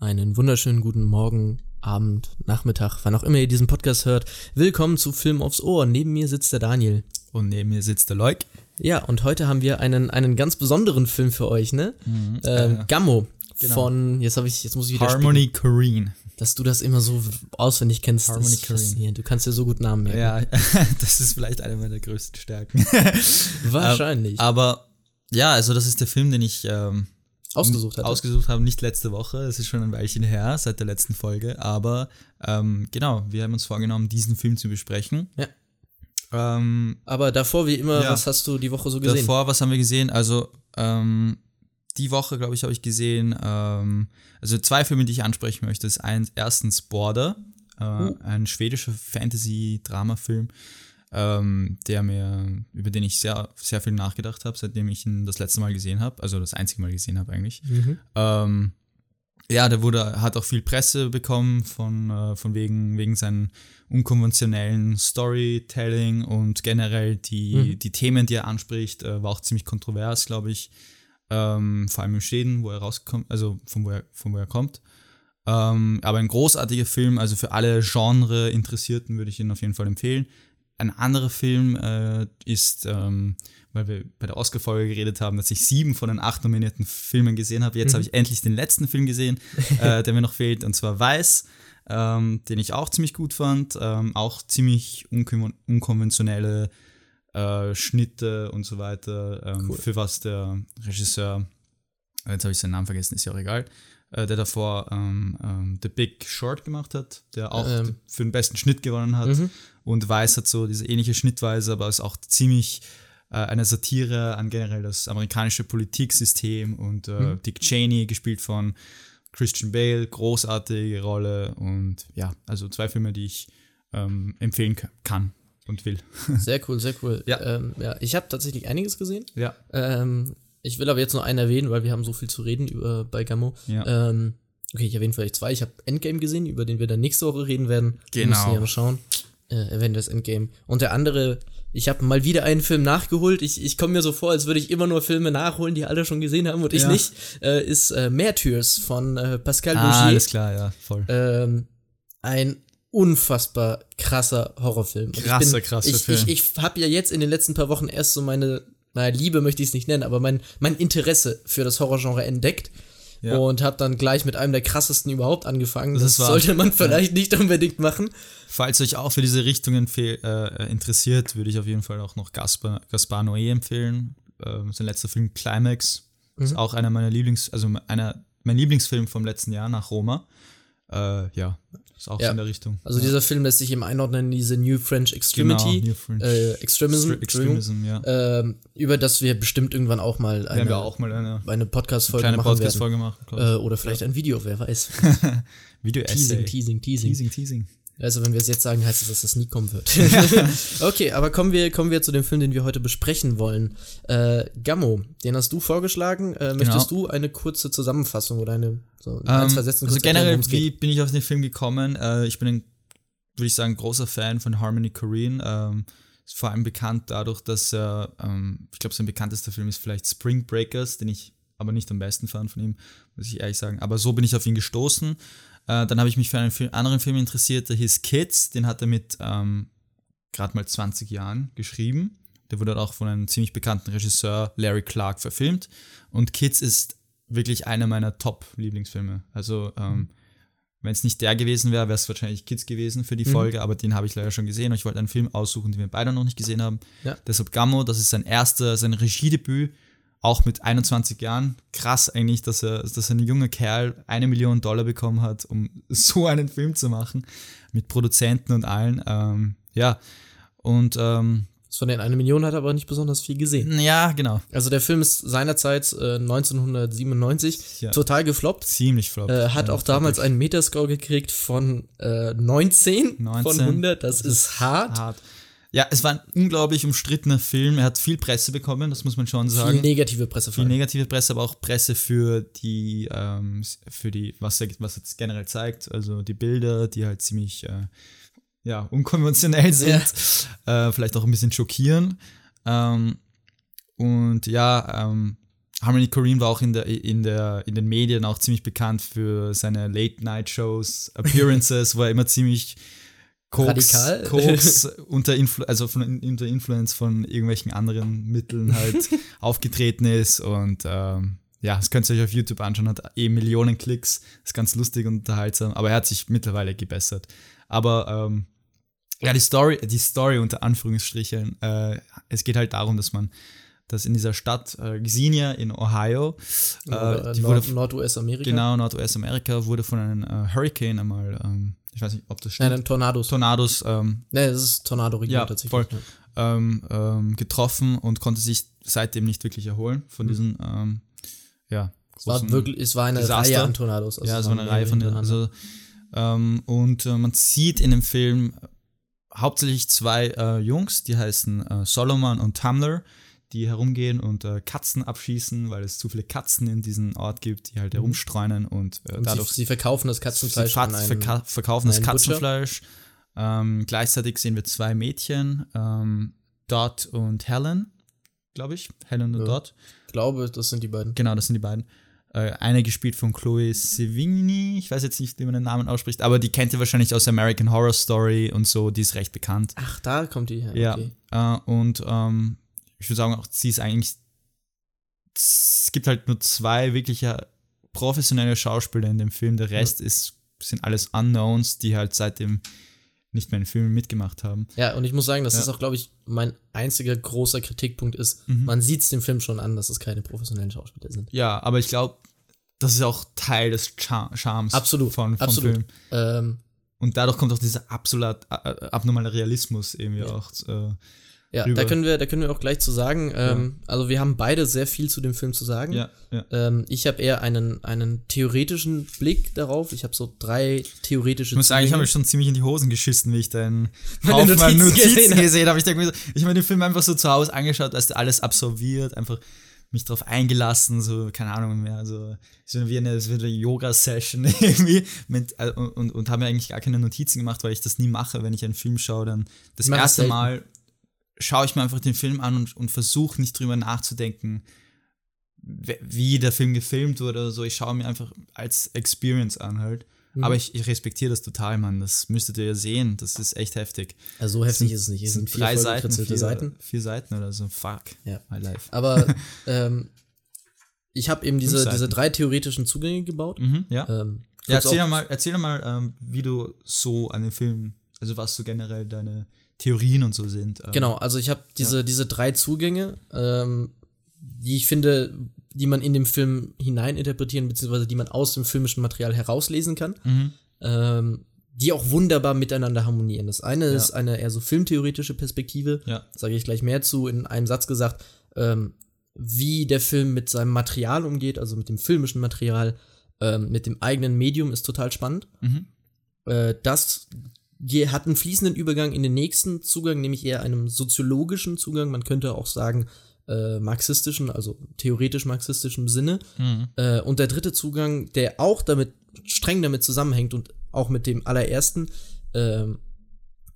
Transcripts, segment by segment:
Einen wunderschönen guten Morgen, Abend, Nachmittag, wann auch immer ihr diesen Podcast hört. Willkommen zu Film aufs Ohr. Neben mir sitzt der Daniel. Und neben mir sitzt der Leuk. Ja, und heute haben wir einen, einen ganz besonderen Film für euch, ne? ähm, äh, Gammo genau. von, jetzt habe ich, jetzt muss ich wieder Harmony spicken, dass du das immer so auswendig kennst. Harmony ist Korine. faszinierend. Du kannst dir so gut Namen merken. Ja, das ist vielleicht eine meiner größten Stärken. Wahrscheinlich. Aber ja, also das ist der Film, den ich ähm, Ausgesucht hat. ausgesucht habe, nicht letzte Woche, es ist schon ein Weilchen her, seit der letzten Folge, aber ähm, genau, wir haben uns vorgenommen, diesen Film zu besprechen. Ja. Ähm, Aber davor, wie immer, Ja. was hast du die Woche so gesehen? Davor, was haben wir gesehen? Also, ähm, die Woche, glaube ich, habe ich gesehen, ähm, also zwei Filme, die ich ansprechen möchte. Das ist ein, erstens Border, äh, Oh. ein schwedischer Fantasy-Drama-Film, ähm, der mir, über den ich sehr, sehr viel nachgedacht habe, seitdem ich ihn das letzte Mal gesehen habe, also das einzige Mal gesehen habe eigentlich. Mhm. Ähm, ja, der wurde, hat auch viel Presse bekommen von, äh, von wegen, wegen seinen unkonventionellen Storytelling und generell die, Mhm. die Themen, die er anspricht, äh, war auch ziemlich kontrovers, glaube ich. Ähm, vor allem in Schweden, wo er rauskommt, also von wo er, von wo er kommt. Ähm, aber ein großartiger Film, also für alle Genre-Interessierten würde ich ihn auf jeden Fall empfehlen. Ein anderer Film äh, ist, ähm, weil wir bei der Oscar-Folge geredet haben, dass ich sieben von den acht nominierten Filmen gesehen habe. Jetzt habe ich endlich den letzten Film gesehen, äh, der mir noch fehlt, und zwar Weiß, ähm, den ich auch ziemlich gut fand. Ähm, auch ziemlich unkon unkonventionelle äh, Schnitte und so weiter, ähm, Cool. für was der Regisseur, äh, jetzt habe ich seinen Namen vergessen, ist ja auch egal, äh, der davor ähm, ähm, The Big Short gemacht hat, der auch Ähm. für den besten Schnitt gewonnen hat. Mhm. Und Weiß hat so diese ähnliche Schnittweise, aber ist auch ziemlich äh, eine Satire an generell das amerikanische Politiksystem und äh, Mhm. Dick Cheney, gespielt von Christian Bale, großartige Rolle und ja, also zwei Filme, die ich ähm, empfehlen ka- kann und will. Sehr cool, sehr cool. Ja. Ähm, ja ich habe tatsächlich einiges gesehen. Ja. Ähm, ich will aber jetzt nur einen erwähnen, weil wir haben so viel zu reden über bei Gammo. Ja. Ähm, okay, ich erwähne vielleicht zwei. Ich habe Endgame gesehen, über den wir dann nächste Woche reden werden. Wir Genau. müssen ja mal schauen. Äh, Avengers Endgame. Und der andere, ich habe mal wieder einen Film nachgeholt. Ich, ich komme mir so vor, als würde ich immer nur Filme nachholen, die alle schon gesehen haben und ich Ja. nicht. Äh, ist äh, Martyrs von äh, Pascal Ah, Bougier. alles klar, ja, voll. Ähm, ein unfassbar krasser Horrorfilm. Krasser, ich bin, krasser ich, Film. Ich, ich habe ja jetzt in den letzten paar Wochen erst so meine, naja, Liebe möchte ich es nicht nennen, aber mein, mein Interesse für das Horrorgenre entdeckt. Ja. Und habe dann gleich mit einem der krassesten überhaupt angefangen. Das Das, sollte man vielleicht nicht unbedingt machen. Falls euch auch für diese Richtungen äh, interessiert, würde ich auf jeden Fall auch noch Gaspar, Gaspar Noé empfehlen. Ähm, sein letzter Film Climax ist auch einer meiner Lieblings, also einer, mein Lieblingsfilm vom letzten Jahr nach Roma. Äh, ja, ist auch Ja. so in der Richtung. Also ja. dieser Film lässt sich eben einordnen in diese New French Extremity. Genau, New French äh, Extremism, Extremism, ja. ähm, über das wir bestimmt irgendwann auch mal Werden wir eine, auch mal eine eine Podcast-Folge machen werden. Podcast-Folge machen. Äh, oder vielleicht ein Video, wer weiß. Video-Essay. Teasing, teasing, teasing. Teasing, Teasing. Also wenn wir es jetzt sagen, heißt es, dass das nie kommen wird. okay, aber kommen wir, kommen wir zu dem Film, den wir heute besprechen wollen. Äh, Gammo, den hast du vorgeschlagen. Äh, möchtest du eine kurze Zusammenfassung oder eine so in ein, Ähm, zwei Sätzen also kurz erklären, generell, geht? wie bin ich auf den Film gekommen? Äh, ich bin ein, würde ich sagen, großer Fan von Harmony Korine. Ähm, ist vor allem bekannt dadurch, dass er, ähm, ich glaube, sein bekanntester Film ist vielleicht Spring Breakers, den ich aber nicht am besten fand von ihm, muss ich ehrlich sagen. Aber so bin ich auf ihn gestoßen. Äh, dann habe ich mich für einen Film, anderen Film interessiert, der hieß Kids. Den hat er mit ähm, gerade mal 20 Jahren geschrieben. Der wurde auch von einem ziemlich bekannten Regisseur, Larry Clark, verfilmt. Und Kids ist wirklich einer meiner Top-Lieblingsfilme. Also, ähm, wenn es nicht der gewesen wäre, wäre es wahrscheinlich Kids gewesen für die Folge, aber den habe ich leider schon gesehen und ich wollte einen Film aussuchen, den wir beide noch nicht gesehen haben. Ja. Deshalb Gammo, das ist sein erster, sein Regiedebüt, auch mit 21 Jahren. Krass eigentlich, dass er, dass ein junger Kerl eine Million Dollar bekommen hat, um so einen Film zu machen, mit Produzenten und allen. Ähm, ja, und ähm, Von den eine Million hat er aber nicht besonders viel gesehen. ja, genau, Also der Film ist seinerzeit äh, 1997 Ja. total gefloppt. ziemlich flop. Äh, hat Ja, auch damals wirklich einen Metascore gekriegt von äh, 19, von 19. 100. Das, ist hart. hart. Ja, es war ein unglaublich umstrittener Film. Er hat viel Presse bekommen, das muss man schon sagen. Viel negative Presse viel negative Presse, aber auch Presse für die, ähm, für die, was er, was er generell zeigt. Also die Bilder, die halt ziemlich äh, ja, unkonventionell sind, äh, vielleicht auch ein bisschen schockieren. Ähm, und ja, ähm, Harmony Korine war auch in, der, in, der, in den Medien auch ziemlich bekannt für seine Late-Night-Shows, Appearances, wo er immer ziemlich Koks, Radikal. Koks unter, Influ also von, unter Influence von irgendwelchen anderen Mitteln halt aufgetreten ist und ähm, ja, das könnt ihr euch auf YouTube anschauen, hat eh Millionen Klicks, ist ganz lustig und unterhaltsam, aber er hat sich mittlerweile gebessert. Aber ähm, ja, die Story, die Story unter Anführungsstrichen, äh, es geht halt darum, dass man, dass in dieser Stadt äh, Xenia in Ohio, Äh, die Nord wurde, Nordwest-Amerika. genau, Nordwest-Amerika, wurde von einem äh, Hurricane einmal, ähm, ich weiß nicht, ob das stimmt, Nein, nein, Tornados. Tornados ähm, nee, das ist Tornado-Region Ja, tatsächlich. voll. ähm, ähm, getroffen und konnte sich seitdem nicht wirklich erholen von diesen, ähm, ja, Es war wirklich, es war eine Desaster. Reihe an Tornados. also ja, es so waren eine Reihe von also, ähm, und äh, man sieht in dem Film hauptsächlich zwei äh, Jungs, die heißen äh, Solomon und Tumblr, die herumgehen und äh, Katzen abschießen, weil es zu viele Katzen in diesem Ort gibt, die halt herumstreunen und, äh. Und dadurch sie, sie verkaufen das Katzenfleisch sie einen, verka verkaufen das. Katzenfleisch. Ähm, gleichzeitig sehen wir zwei Mädchen, ähm, Dot und Helen, glaube ich. Helen und Ja. Dot. Ich glaube, das sind die beiden. Genau, das sind die beiden. Äh, eine gespielt von Chloe Sevigny, ich weiß jetzt nicht, wie man den Namen ausspricht, aber die kennt ihr wahrscheinlich aus American Horror Story und so, die ist recht bekannt. Ach, da kommt die her. Ja, Okay. äh, und ähm, ich würde sagen, auch sie ist eigentlich. Es gibt halt nur zwei wirkliche professionelle Schauspieler in dem Film. Der Rest ist, sind alles Unknowns, die halt seitdem nicht mehr in Filmen mitgemacht haben. Ja, und ich muss sagen, dass Ja. das auch, glaube ich, mein einziger großer Kritikpunkt ist. Mhm. Man sieht es dem Film schon an, dass es keine professionellen Schauspieler sind. Ja, aber ich glaube, das ist auch Teil des Char Charmes Absolut, von, vom absolut. Film. Ähm, Und dadurch kommt auch dieser absolut äh, abnormale Realismus irgendwie Ja. auch. Äh, ja, Rüber. da können wir, da können wir auch gleich zu sagen. Ähm, Also wir haben beide sehr viel zu dem Film zu sagen. ja, ja. Ähm, ich habe eher einen, einen theoretischen Blick darauf. Ich habe so drei theoretische Ich muss sagen, ich habe mir schon ziemlich in die Hosen geschissen, wie ich deinen an Notizen Notizen gesehen hab. gesehen habe. Ich denke mir ich habe mir den Film einfach so zu Hause angeschaut, du, alles absorbiert, einfach mich drauf eingelassen, so, keine Ahnung mehr, so, so wie eine, so eine Yoga-Session irgendwie, mit, äh, und, und, und habe mir eigentlich gar keine Notizen gemacht, weil ich das nie mache, wenn ich einen Film schaue, dann das erste. Mal schaue ich mir einfach den Film an und, und versuche nicht drüber nachzudenken, wie der Film gefilmt wurde oder so. Ich schaue mir einfach als Experience an halt. Mhm. Aber ich, ich respektiere das total, Mann. Das müsstet ihr ja sehen. Das ist echt heftig. Also so heftig ist es nicht. Es sind vier drei Seiten, vier, Seiten. vier Seiten oder so. Fuck. Ja. My life. Aber ähm, ich habe eben diese, diese drei theoretischen Zugänge gebaut. Mhm, ja. Ähm, ja erzähl doch mal, erzähl mal ähm, wie du so an den Film, also was so generell deine Theorien und so sind. Ähm, Genau, also ich habe diese, diese drei Zugänge, ähm, die ich finde, die man in dem Film hineininterpretieren, beziehungsweise die man aus dem filmischen Material herauslesen kann, Mhm. ähm, die auch wunderbar miteinander harmonieren. Das eine ist eine eher so filmtheoretische Perspektive, Ja. sage ich gleich mehr zu, in einem Satz gesagt, ähm, wie der Film mit seinem Material umgeht, also mit dem filmischen Material, ähm, mit dem eigenen Medium, ist total spannend. Mhm. Äh, das die hat einen fließenden Übergang in den nächsten Zugang, nämlich eher einem soziologischen Zugang. Man könnte auch sagen äh, marxistischen, also theoretisch marxistischen Sinne. Mhm. Äh, und der dritte Zugang, der auch damit streng damit zusammenhängt und auch mit dem allerersten, ähm,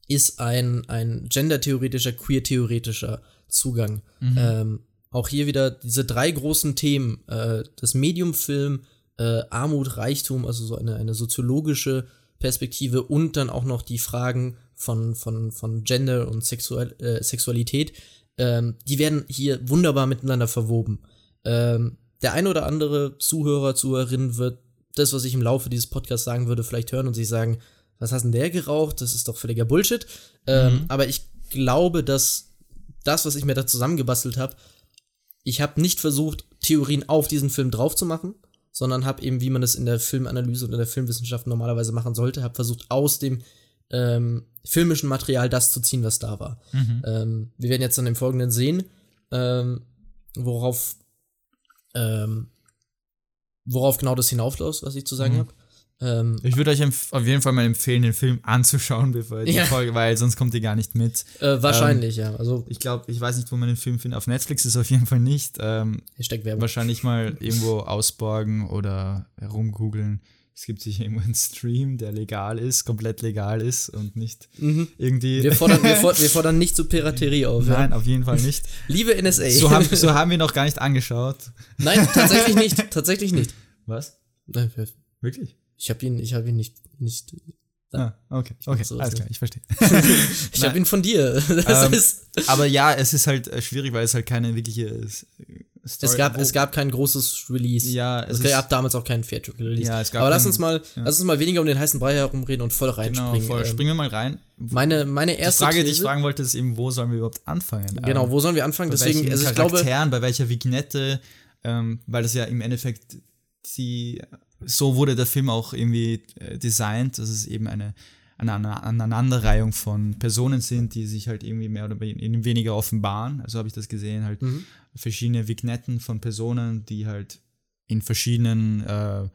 ist ein, ein gendertheoretischer, queer-theoretischer Zugang. Mhm. Ähm, auch hier wieder diese drei großen Themen, äh, das Mediumfilm, äh, Armut, Reichtum, also so eine, eine soziologische Perspektive und dann auch noch die Fragen von, von, von Gender und Sexual, äh, Sexualität, ähm, die werden hier wunderbar miteinander verwoben. Ähm, der ein oder andere Zuhörer, Zuhörerin wird das, was ich im Laufe dieses Podcasts sagen würde, vielleicht hören und sich sagen, was hast denn der geraucht? Das ist doch völliger Bullshit. Ähm, Mhm. aber ich glaube, dass das, was ich mir da zusammengebastelt habe, ich habe nicht versucht, Theorien auf diesen Film drauf zu machen, sondern habe eben, wie man es in der Filmanalyse und in der Filmwissenschaft normalerweise machen sollte, habe versucht, aus dem ähm, filmischen Material das zu ziehen, was da war. Mhm. Ähm, wir werden jetzt dann im Folgenden sehen, ähm, worauf, ähm, worauf genau das hinaufläuft, was ich zu sagen Mhm. habe. Ähm, Ich würde euch auf jeden Fall mal empfehlen, den Film anzuschauen, bevor ihr die. Folge, weil sonst kommt ihr gar nicht mit. äh, wahrscheinlich, ja. Also, Ich glaube, ich weiß nicht, wo man den Film findet. Auf Netflix ist es auf jeden Fall nicht. Ähm, Hashtag Werbung. wahrscheinlich mal irgendwo ausborgen oder herumgoogeln. Es gibt sicher irgendwo einen Stream, der legal ist, komplett legal ist und nicht mhm. irgendwie. Wir fordern, wir, fordern, wir fordern nicht zur Piraterie auf. Nein, ja? auf jeden Fall nicht. Liebe NSA. So haben, so haben wir noch gar nicht angeschaut. Nein, tatsächlich nicht. Tatsächlich nicht. Was? Nein, wirklich? Ich habe ihn, ich habe ihn nicht, nicht Ah, okay, okay, alles klar, ich verstehe. ich habe ihn von dir. Das ähm, ist aber ja, es ist halt äh, schwierig, weil es halt keine wirkliche äh, Story, es gab, es gab kein großes Release. Ja, es, es gab damals auch keinen Theatrical Release. Ja, es gab Aber lass uns mal, ja. lass uns mal weniger um den heißen Brei herumreden und voll reinspringen. Genau, voll. Ähm, Springen wir mal rein. Meine, meine erste die Frage, These, die ich fragen wollte, ist eben, wo sollen wir überhaupt anfangen? Genau, wo sollen wir anfangen? Bei Deswegen, also ich glaube, bei welcher Vignette, ähm, weil das ja im Endeffekt die, so wurde der Film auch irgendwie äh, designt, dass es eben eine eine Aneinanderreihung von Personen sind, die sich halt irgendwie mehr oder weniger offenbaren. Also habe ich das gesehen, halt mhm. verschiedene Vignetten von Personen, die halt in verschiedenen äh,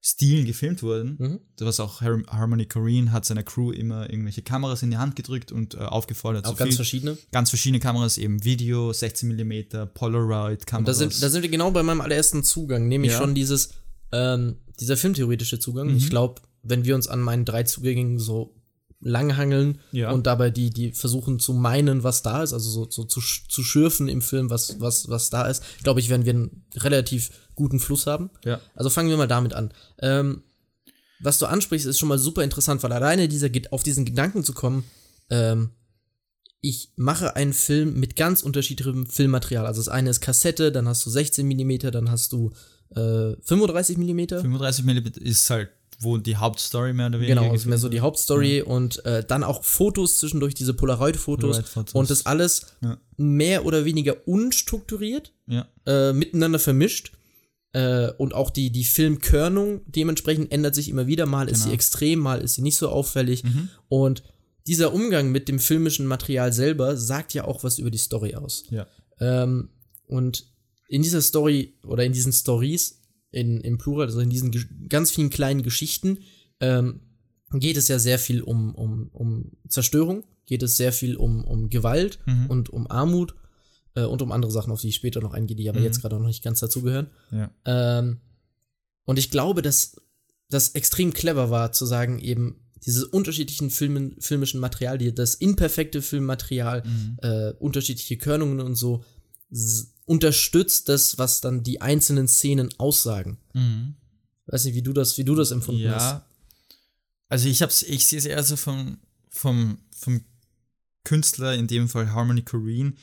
Stilen gefilmt wurden. Mhm. Was auch Harmony Korine hat seiner Crew immer irgendwelche Kameras in die Hand gedrückt und äh, aufgefordert. Auch so ganz viel, verschiedene? Ganz verschiedene Kameras, eben Video, 16mm, Polaroid-Kameras. Da sind, da sind wir genau bei meinem allerersten Zugang, nämlich ja. schon dieses, ähm, dieser filmtheoretische Zugang. Mhm. Ich glaube, wenn wir uns an meinen drei Zugängen so langhangeln ja. und dabei die, die versuchen zu meinen, was da ist, also so, so zu, zu schürfen im Film, was, was, was da ist, glaube ich, werden wir einen relativ guten Fluss haben. Ja. Also fangen wir mal damit an. Ähm, was du ansprichst, ist schon mal super interessant, weil alleine dieser, auf diesen Gedanken zu kommen, ähm, ich mache einen Film mit ganz unterschiedlichem Filmmaterial. Also das eine ist Kassette, dann hast du 16 mm, dann hast du äh, 35 mm. 35 mm ist halt wo die Hauptstory mehr oder weniger. Genau, ist mehr so die Hauptstory ja. und äh, dann auch Fotos zwischendurch, diese Polaroid-Fotos. Polaroid und das alles ja. mehr oder weniger unstrukturiert, ja. äh, miteinander vermischt. Äh, und auch die, die Filmkörnung dementsprechend ändert sich immer wieder. Mal genau. ist sie genau. extrem, mal ist sie nicht so auffällig. Mhm. Und dieser Umgang mit dem filmischen Material selber sagt ja auch was über die Story aus. Ja. Ähm, und in dieser Story oder in diesen Stories in, im Plural, also in diesen ganz vielen kleinen Geschichten, ähm, geht es ja sehr viel um, um, um Zerstörung, geht es sehr viel um, um Gewalt mhm. und um Armut äh, und um andere Sachen, auf die ich später noch eingehe, die aber mhm. jetzt gerade noch nicht ganz dazugehören. Ja. Ähm, und ich glaube, dass das extrem clever war, zu sagen, eben diese unterschiedlichen Filmen, filmischen Material, die, das imperfekte Filmmaterial, mhm. äh, unterschiedliche Körnungen und so, unterstützt das, was dann die einzelnen Szenen aussagen. Mhm. Weiß nicht, wie du das, wie du das empfunden ja. hast. Also ich hab's, ich sehe es eher so vom, vom, vom Künstler, in dem Fall Harmony Korine.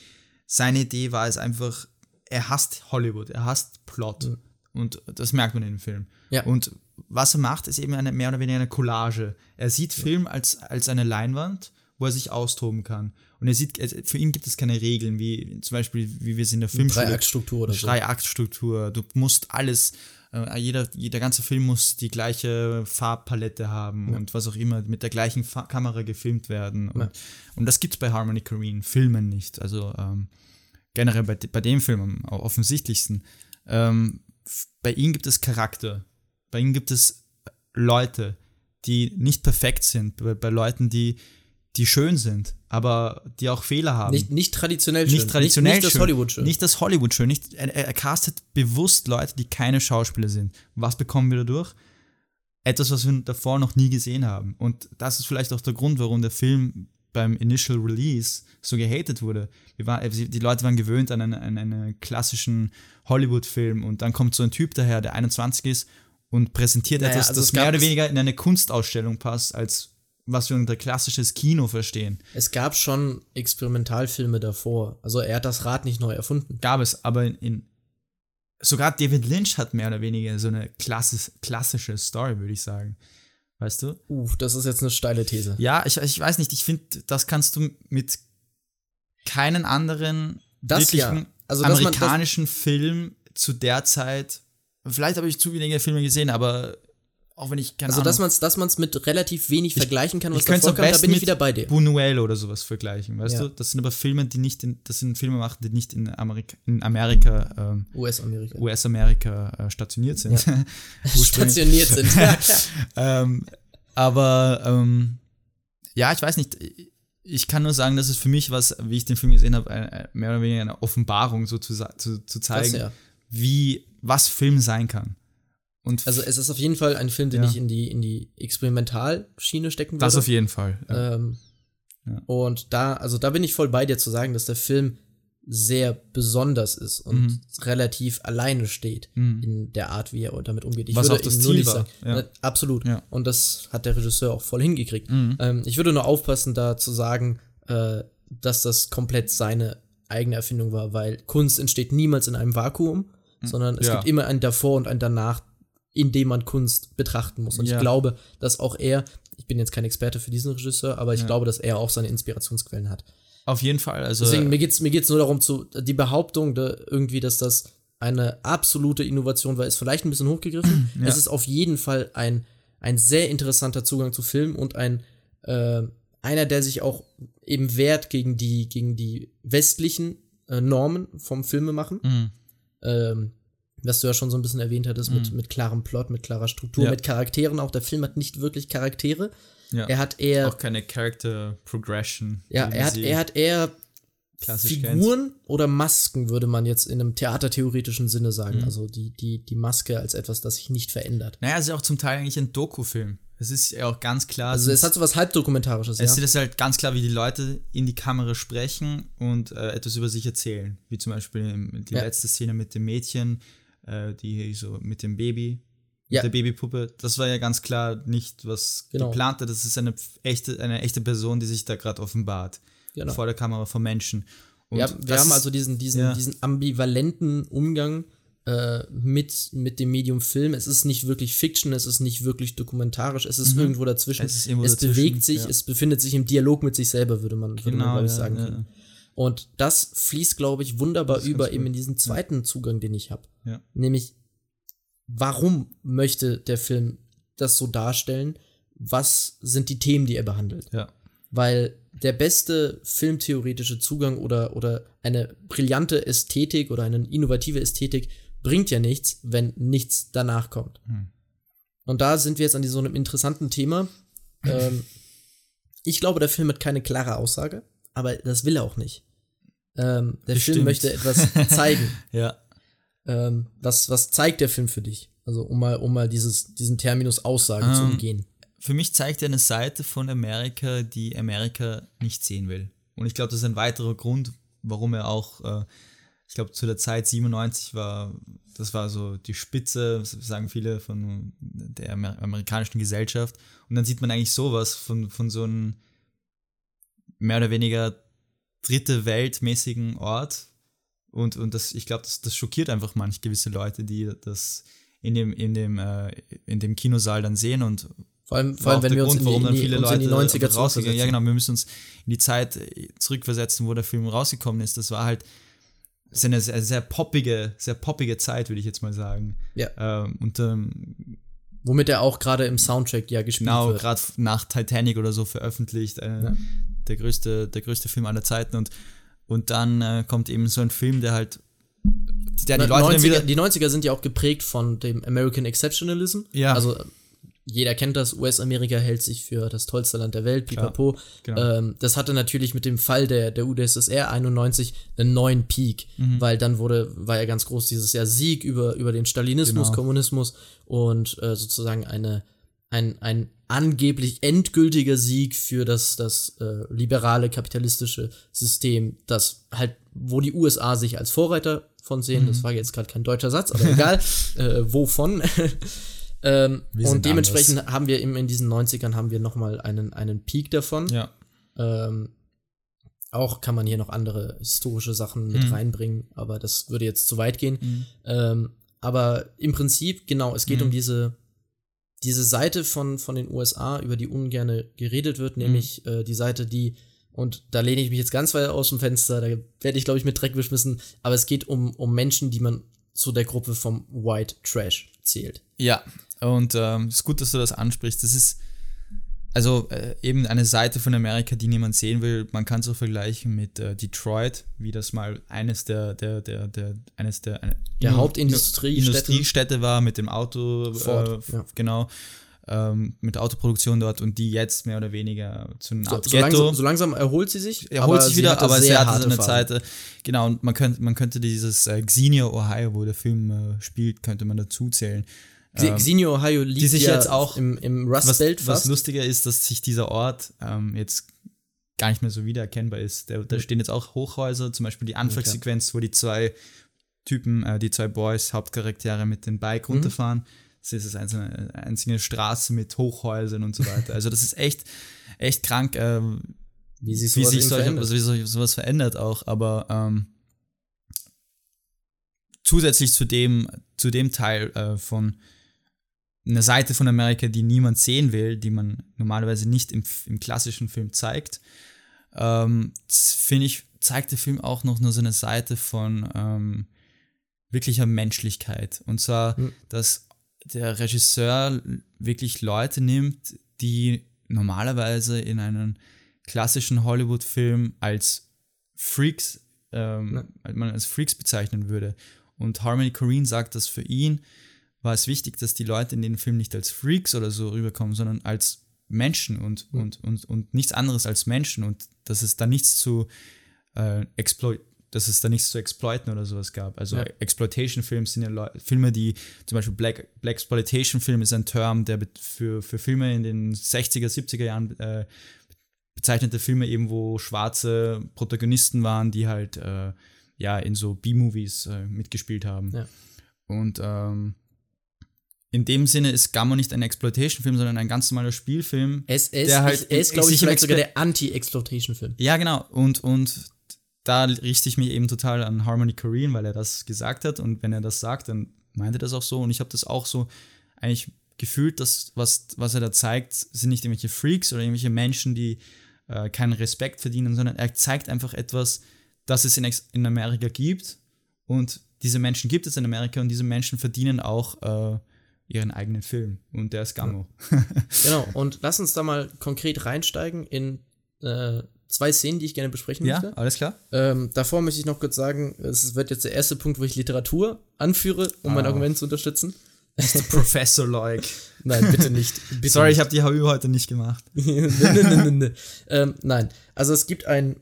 Seine Idee war es einfach, er hasst Hollywood, er hasst Plot. Mhm. Und das merkt man in dem Film. Ja. Und was er macht, ist eben eine, mehr oder weniger eine Collage. Er sieht ja. Film als, als eine Leinwand, wo er sich austoben kann. Und er sieht, für ihn gibt es keine Regeln, wie zum Beispiel, wie wir es in der Filmschule. Dreiaktstruktur oder so. Dreiaktstruktur. Du musst alles, äh, jeder, jeder ganze Film muss die gleiche Farbpalette haben ja. und was auch immer, mit der gleichen Fa Kamera gefilmt werden. Und, ja. und das gibt es bei Harmony Korine Filmen nicht. Also ähm, generell bei, bei dem Film am offensichtlichsten. Ähm, bei ihm gibt es Charakter. Bei ihm gibt es Leute, die nicht perfekt sind. Bei, bei Leuten, die die schön sind, aber die auch Fehler haben. Nicht, nicht traditionell schön. Nicht traditionell nicht, nicht das Hollywood schön. Nicht das Hollywood schön. Nicht, er, er castet bewusst Leute, die keine Schauspieler sind. Was bekommen wir dadurch? Etwas, was wir davor noch nie gesehen haben. Und das ist vielleicht auch der Grund, warum der Film beim Initial Release so gehatet wurde. Waren, die Leute waren gewöhnt an einen, an einen klassischen Hollywood-Film und dann kommt so ein Typ daher, der 21 ist und präsentiert naja, etwas, also das mehr oder weniger in eine Kunstausstellung passt, als was wir unter klassisches Kino verstehen. Es gab schon Experimentalfilme davor. Also er hat das Rad nicht neu erfunden. Gab es, aber in, in sogar David Lynch hat mehr oder weniger so eine klassis, klassische Story, würde ich sagen. Weißt du? Uh, das ist jetzt eine steile These. Ja, ich, ich weiß nicht. Ich finde, das kannst du mit keinen anderen das wirklichen ja. also, amerikanischen Film zu der Zeit. Vielleicht habe ich zu wenige Filme gesehen, aber auch wenn ich keine Also, Ahnung. dass man es dass man's mit relativ wenig ich, vergleichen kann, was ich davor kam, da bin ich wieder bei dir. Buñuel oder sowas vergleichen, weißt ja. du? Das sind aber Filme, die nicht in, das sind Filme machen, die nicht in Amerika, in Amerika, ähm, US-Amerika, US-Amerika äh, stationiert sind. Ja. stationiert sind. ähm, aber, ähm, ja, ich weiß nicht, ich kann nur sagen, dass es für mich was, wie ich den Film gesehen habe, mehr oder weniger eine Offenbarung so zu, zu, zu zeigen, das, ja. wie, was Film sein kann. Und also es ist auf jeden Fall ein Film, den ja. ich in die, in die Experimentalschiene stecken würde. Das auf jeden Fall. Ja. Ähm, ja. Und da, also da bin ich voll bei dir zu sagen, dass der Film sehr besonders ist und mhm. relativ alleine steht mhm. in der Art, wie er damit umgeht. Ich Was würde auch das Ziel war. Sagen, ja. Ne, absolut. Ja. Und das hat der Regisseur auch voll hingekriegt. Mhm. Ähm, ich würde nur aufpassen, da zu sagen, äh, dass das komplett seine eigene Erfindung war, weil Kunst entsteht niemals in einem Vakuum, mhm. sondern es ja. gibt immer ein davor und ein danach, in dem man Kunst betrachten muss. Und ich glaube, dass auch er, ich bin jetzt kein Experte für diesen Regisseur, aber ich glaube, dass er auch seine Inspirationsquellen hat. Auf jeden Fall. Also Deswegen, mir geht's, mir geht's nur darum, zu, die Behauptung, da irgendwie, dass das eine absolute Innovation war, ist vielleicht ein bisschen hochgegriffen. Ja. Es ist auf jeden Fall ein, ein sehr interessanter Zugang zu Film und ein, äh, einer, der sich auch eben wehrt gegen die, gegen die westlichen äh, Normen vom Filmemachen. Mhm. Ähm, was du ja schon so ein bisschen erwähnt hattest, mhm. mit, mit klarem Plot, mit klarer Struktur, ja. mit Charakteren. Auch der Film hat nicht wirklich Charaktere. Ja. Er hat eher. Auch keine Character Progression. Ja, er hat, er hat eher Figuren kennt. oder Masken, würde man jetzt in einem theatertheoretischen Sinne sagen. Mhm. Also die, die, die Maske als etwas, das sich nicht verändert. Naja, es ist auch zum Teil eigentlich ein Doku-Film. Es ist ja auch ganz klar. Also es hat so was halbdokumentarisches, es ja. ist halt ganz klar, wie die Leute in die Kamera sprechen und äh, etwas über sich erzählen. Wie zum Beispiel die ja. letzte Szene mit dem Mädchen, äh, die so mit dem Baby ja. der Babypuppe. Das war ja ganz klar nicht was genau. geplante. Das ist eine echte, eine echte Person, die sich da gerade offenbart. Genau. Vor der Kamera von Menschen. Und ja, wir haben also diesen, diesen, ja. diesen ambivalenten Umgang äh, mit, mit dem Medium Film. Es ist nicht wirklich Fiction, es ist nicht wirklich dokumentarisch, es ist mhm. irgendwo dazwischen. Es, es bewegt sich, ja. es befindet sich im Dialog mit sich selber, würde man, genau, würde man genau, ja, sagen können. Und das fließt, glaube ich, wunderbar über eben in diesen zweiten Zugang, den ich habe. Nämlich warum möchte der Film das so darstellen? Was sind die Themen, die er behandelt? Ja. Weil der beste filmtheoretische Zugang oder, oder eine brillante Ästhetik oder eine innovative Ästhetik bringt ja nichts, wenn nichts danach kommt. Hm. Und da sind wir jetzt an so einem interessanten Thema. ähm, ich glaube, der Film hat keine klare Aussage, aber das will er auch nicht. Ähm, der Bestimmt. Film möchte etwas zeigen. ja. Ähm, was, was zeigt der Film für dich? Also um mal, um mal dieses, diesen Terminus Aussage um, zu ähm, umgehen. Für mich zeigt er eine Seite von Amerika, die Amerika nicht sehen will. Und ich glaube, das ist ein weiterer Grund, warum er auch, äh, ich glaube, zu der Zeit 97 war, das war so die Spitze, sagen viele, von der amerikanischen Gesellschaft. Und dann sieht man eigentlich sowas von, von so einem mehr oder weniger dritte Weltmäßigen Ort, und, und das, ich glaube, das, das schockiert einfach manch gewisse Leute, die das in dem, in dem, äh, in dem Kinosaal dann sehen und vor allem, vor allem wenn wir uns, Grund, in, die, in, die, uns in die 90er rausgehen. Ja, genau, wir müssen uns in die Zeit zurückversetzen, wo der Film rausgekommen ist. Das war halt das eine sehr, sehr poppige, sehr poppige Zeit, würde ich jetzt mal sagen. Ja. Ähm, und ähm, Womit er auch gerade im Soundtrack ja gespielt genau, wird. Genau, gerade nach Titanic oder so veröffentlicht. Äh, ja. Der, größte, der größte Film aller Zeiten. Und und dann äh, kommt eben so ein Film, der halt. Der die, Leute 90er, wieder die 90er sind ja auch geprägt von dem American Exceptionalism. Ja. Also jeder kennt das, US-Amerika hält sich für das tollste Land der Welt, pipapo. Genau. Ähm, das hatte natürlich mit dem Fall der, der UdSSR 91 einen neuen Peak, mhm. weil dann wurde, war ja ganz groß dieses Jahr Sieg über, über den Stalinismus, genau. Kommunismus und äh, sozusagen eine, ein, ein angeblich endgültiger Sieg für das, das äh, liberale kapitalistische System, das halt, wo die USA sich als Vorreiter von sehen, mhm. das war jetzt gerade kein deutscher Satz, aber egal, äh, wovon. ähm, und dementsprechend anders. haben wir eben in diesen 90ern haben wir nochmal einen, einen Peak davon. Ja. Ähm, auch kann man hier noch andere historische Sachen mit mhm. reinbringen, aber das würde jetzt zu weit gehen. Mhm. Ähm, aber im Prinzip, genau, es geht mhm. um diese diese Seite von, von den USA, über die ungern geredet wird, nämlich mhm. äh, die Seite, die, und da lehne ich mich jetzt ganz weit aus dem Fenster, da werde ich, glaube ich, mit Dreck beschmissen, aber es geht um, um Menschen, die man zu der Gruppe vom White Trash zählt. Ja, und ähm, es ist gut, dass du das ansprichst. Das ist also äh, eben eine Seite von Amerika, die niemand sehen will. Man kann es auch vergleichen mit äh, Detroit, wie das mal eines der, der, der, der eines der, eine, der Hauptindustriestädte Industriestädte war mit dem Auto, Ford, äh, ja. genau, ähm, mit Autoproduktion dort und die jetzt mehr oder weniger zu einem so, so Ghetto. Langsam, so langsam erholt sie sich. Erholt sich wieder, aber sie hatte so eine Zeit. Äh, genau, und man könnte, man könnte dieses äh, Xenia, Ohio, wo der Film äh, spielt, könnte man dazu zählen. Ähm, Xenio, Ohio liegt die sich ja jetzt auch im, im Rust Belt was, was lustiger ist, dass sich dieser Ort ähm, jetzt gar nicht mehr so wiedererkennbar ist. Da, da stehen jetzt auch Hochhäuser, zum Beispiel die Anfangssequenz, wo die zwei Typen, äh, die zwei Boys, Hauptcharaktere mit dem Bike mhm. runterfahren. Das ist eine einzige Straße mit Hochhäusern und so weiter. Also das ist echt, echt krank, äh, wie, sich wie sich solche, also wie sich sowas verändert auch. Aber ähm, zusätzlich zu dem, zu dem Teil äh, von einer Seite von Amerika, die niemand sehen will, die man normalerweise nicht im, im klassischen Film zeigt, ähm, finde ich, zeigt der Film auch noch nur so eine Seite von ähm, wirklicher Menschlichkeit. Und zwar, mhm. dass der Regisseur wirklich Leute nimmt, die normalerweise in einem klassischen Hollywood-Film als Freaks, ähm, ja. man als Freaks bezeichnen würde. Und Harmony Korine sagt, dass für ihn war es wichtig, dass die Leute in den Film nicht als Freaks oder so rüberkommen, sondern als Menschen und, mhm. und, und, und nichts anderes als Menschen und dass es da nichts zu äh, exploit dass es da nichts zu exploiten oder sowas gab. Also ja. Exploitation-Filme sind ja Leu Filme, die zum Beispiel Black, Black Exploitation-Film ist ein Term, der für, für Filme in den 60er, 70er Jahren äh, bezeichnete Filme eben, wo schwarze Protagonisten waren, die halt äh, ja in so B-Movies äh, mitgespielt haben. Ja. Und ähm, in dem Sinne ist Gamma nicht ein Exploitation-Film, sondern ein ganz normaler Spielfilm. Es, es, der halt es ist, glaube ich, vielleicht sogar der Anti-Exploitation-Film. Ja, genau. Und, und da richte ich mich eben total an Harmony Korine, weil er das gesagt hat. Und wenn er das sagt, dann meint er das auch so. Und ich habe das auch so eigentlich gefühlt, dass was, was er da zeigt, sind nicht irgendwelche Freaks oder irgendwelche Menschen, die äh, keinen Respekt verdienen, sondern er zeigt einfach etwas, das es in, in Amerika gibt. Und diese Menschen gibt es in Amerika und diese Menschen verdienen auch äh, ihren eigenen Film. Und der ist Gammo. genau, und lass uns da mal konkret reinsteigen in äh, zwei Szenen, die ich gerne besprechen möchte. Ja, alles klar. Ähm, davor möchte ich noch kurz sagen, es wird jetzt der erste Punkt, wo ich Literatur anführe, um ah. mein Argument zu unterstützen. Professor Loik. Nein, bitte nicht. Bitte Sorry, nicht. ich habe die HU heute nicht gemacht. nee, nee, nee. Ähm, nein, also es gibt ein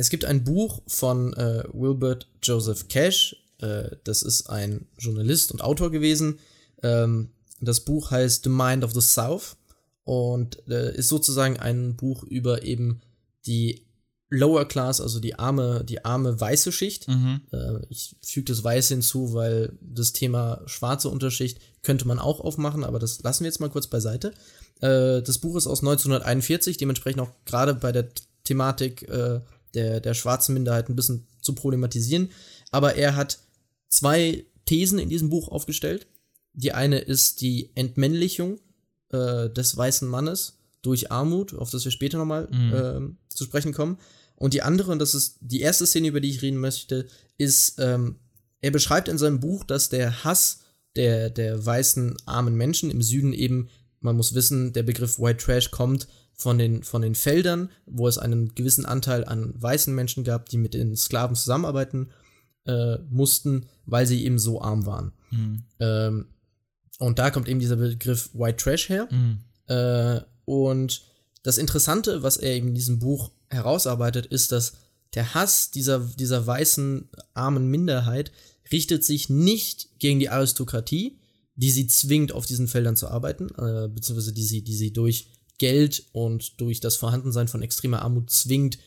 es gibt ein Buch von äh, Wilbert Joseph Cash. Äh, das ist ein Journalist und Autor gewesen. Ähm, das Buch heißt The Mind of the South und äh, ist sozusagen ein Buch über eben die Lower Class, also die arme, die arme weiße Schicht. Mhm. Äh, ich füge das Weiße hinzu, weil das Thema schwarze Unterschicht könnte man auch aufmachen, aber das lassen wir jetzt mal kurz beiseite. Äh, das Buch ist aus 1941, dementsprechend auch gerade bei der Thematik äh, der, der schwarzen Minderheit ein bisschen zu problematisieren. Aber er hat zwei Thesen in diesem Buch aufgestellt. Die eine ist die Entmännlichung äh, des weißen Mannes durch Armut, auf das wir später nochmal mhm. äh, zu sprechen kommen. Und die andere, und das ist die erste Szene, über die ich reden möchte, ist, ähm, er beschreibt in seinem Buch, dass der Hass der, der weißen armen Menschen im Süden eben, man muss wissen, der Begriff White Trash kommt von den, von den Feldern, wo es einen gewissen Anteil an weißen Menschen gab, die mit den Sklaven zusammenarbeiten äh, mussten, weil sie eben so arm waren. Mhm. Ähm, und da kommt eben dieser Begriff White Trash her. Mhm. Äh, und das Interessante, was er eben in diesem Buch herausarbeitet, ist, dass der Hass dieser, dieser weißen, armen Minderheit richtet sich nicht gegen die Aristokratie, die sie zwingt, auf diesen Feldern zu arbeiten, äh, beziehungsweise die sie, die sie durch Geld und durch das Vorhandensein von extremer Armut zwingt,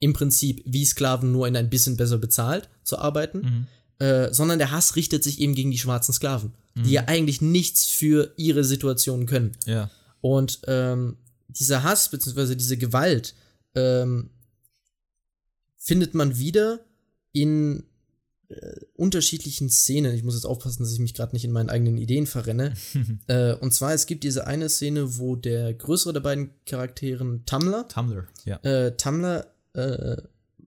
im Prinzip wie Sklaven nur in ein bisschen besser bezahlt zu arbeiten, mhm. äh, sondern der Hass richtet sich eben gegen die schwarzen Sklaven, mhm. die ja eigentlich nichts für ihre Situation können. Ja. Und ähm, dieser Hass bzw. diese Gewalt ähm, findet man wieder in äh, unterschiedlichen Szenen. Ich muss jetzt aufpassen, dass ich mich gerade nicht in meinen eigenen Ideen verrenne. äh, und zwar, es gibt diese eine Szene, wo der größere der beiden Charakteren, Tumblr, Tumblr, ja. Äh, Tumblr äh,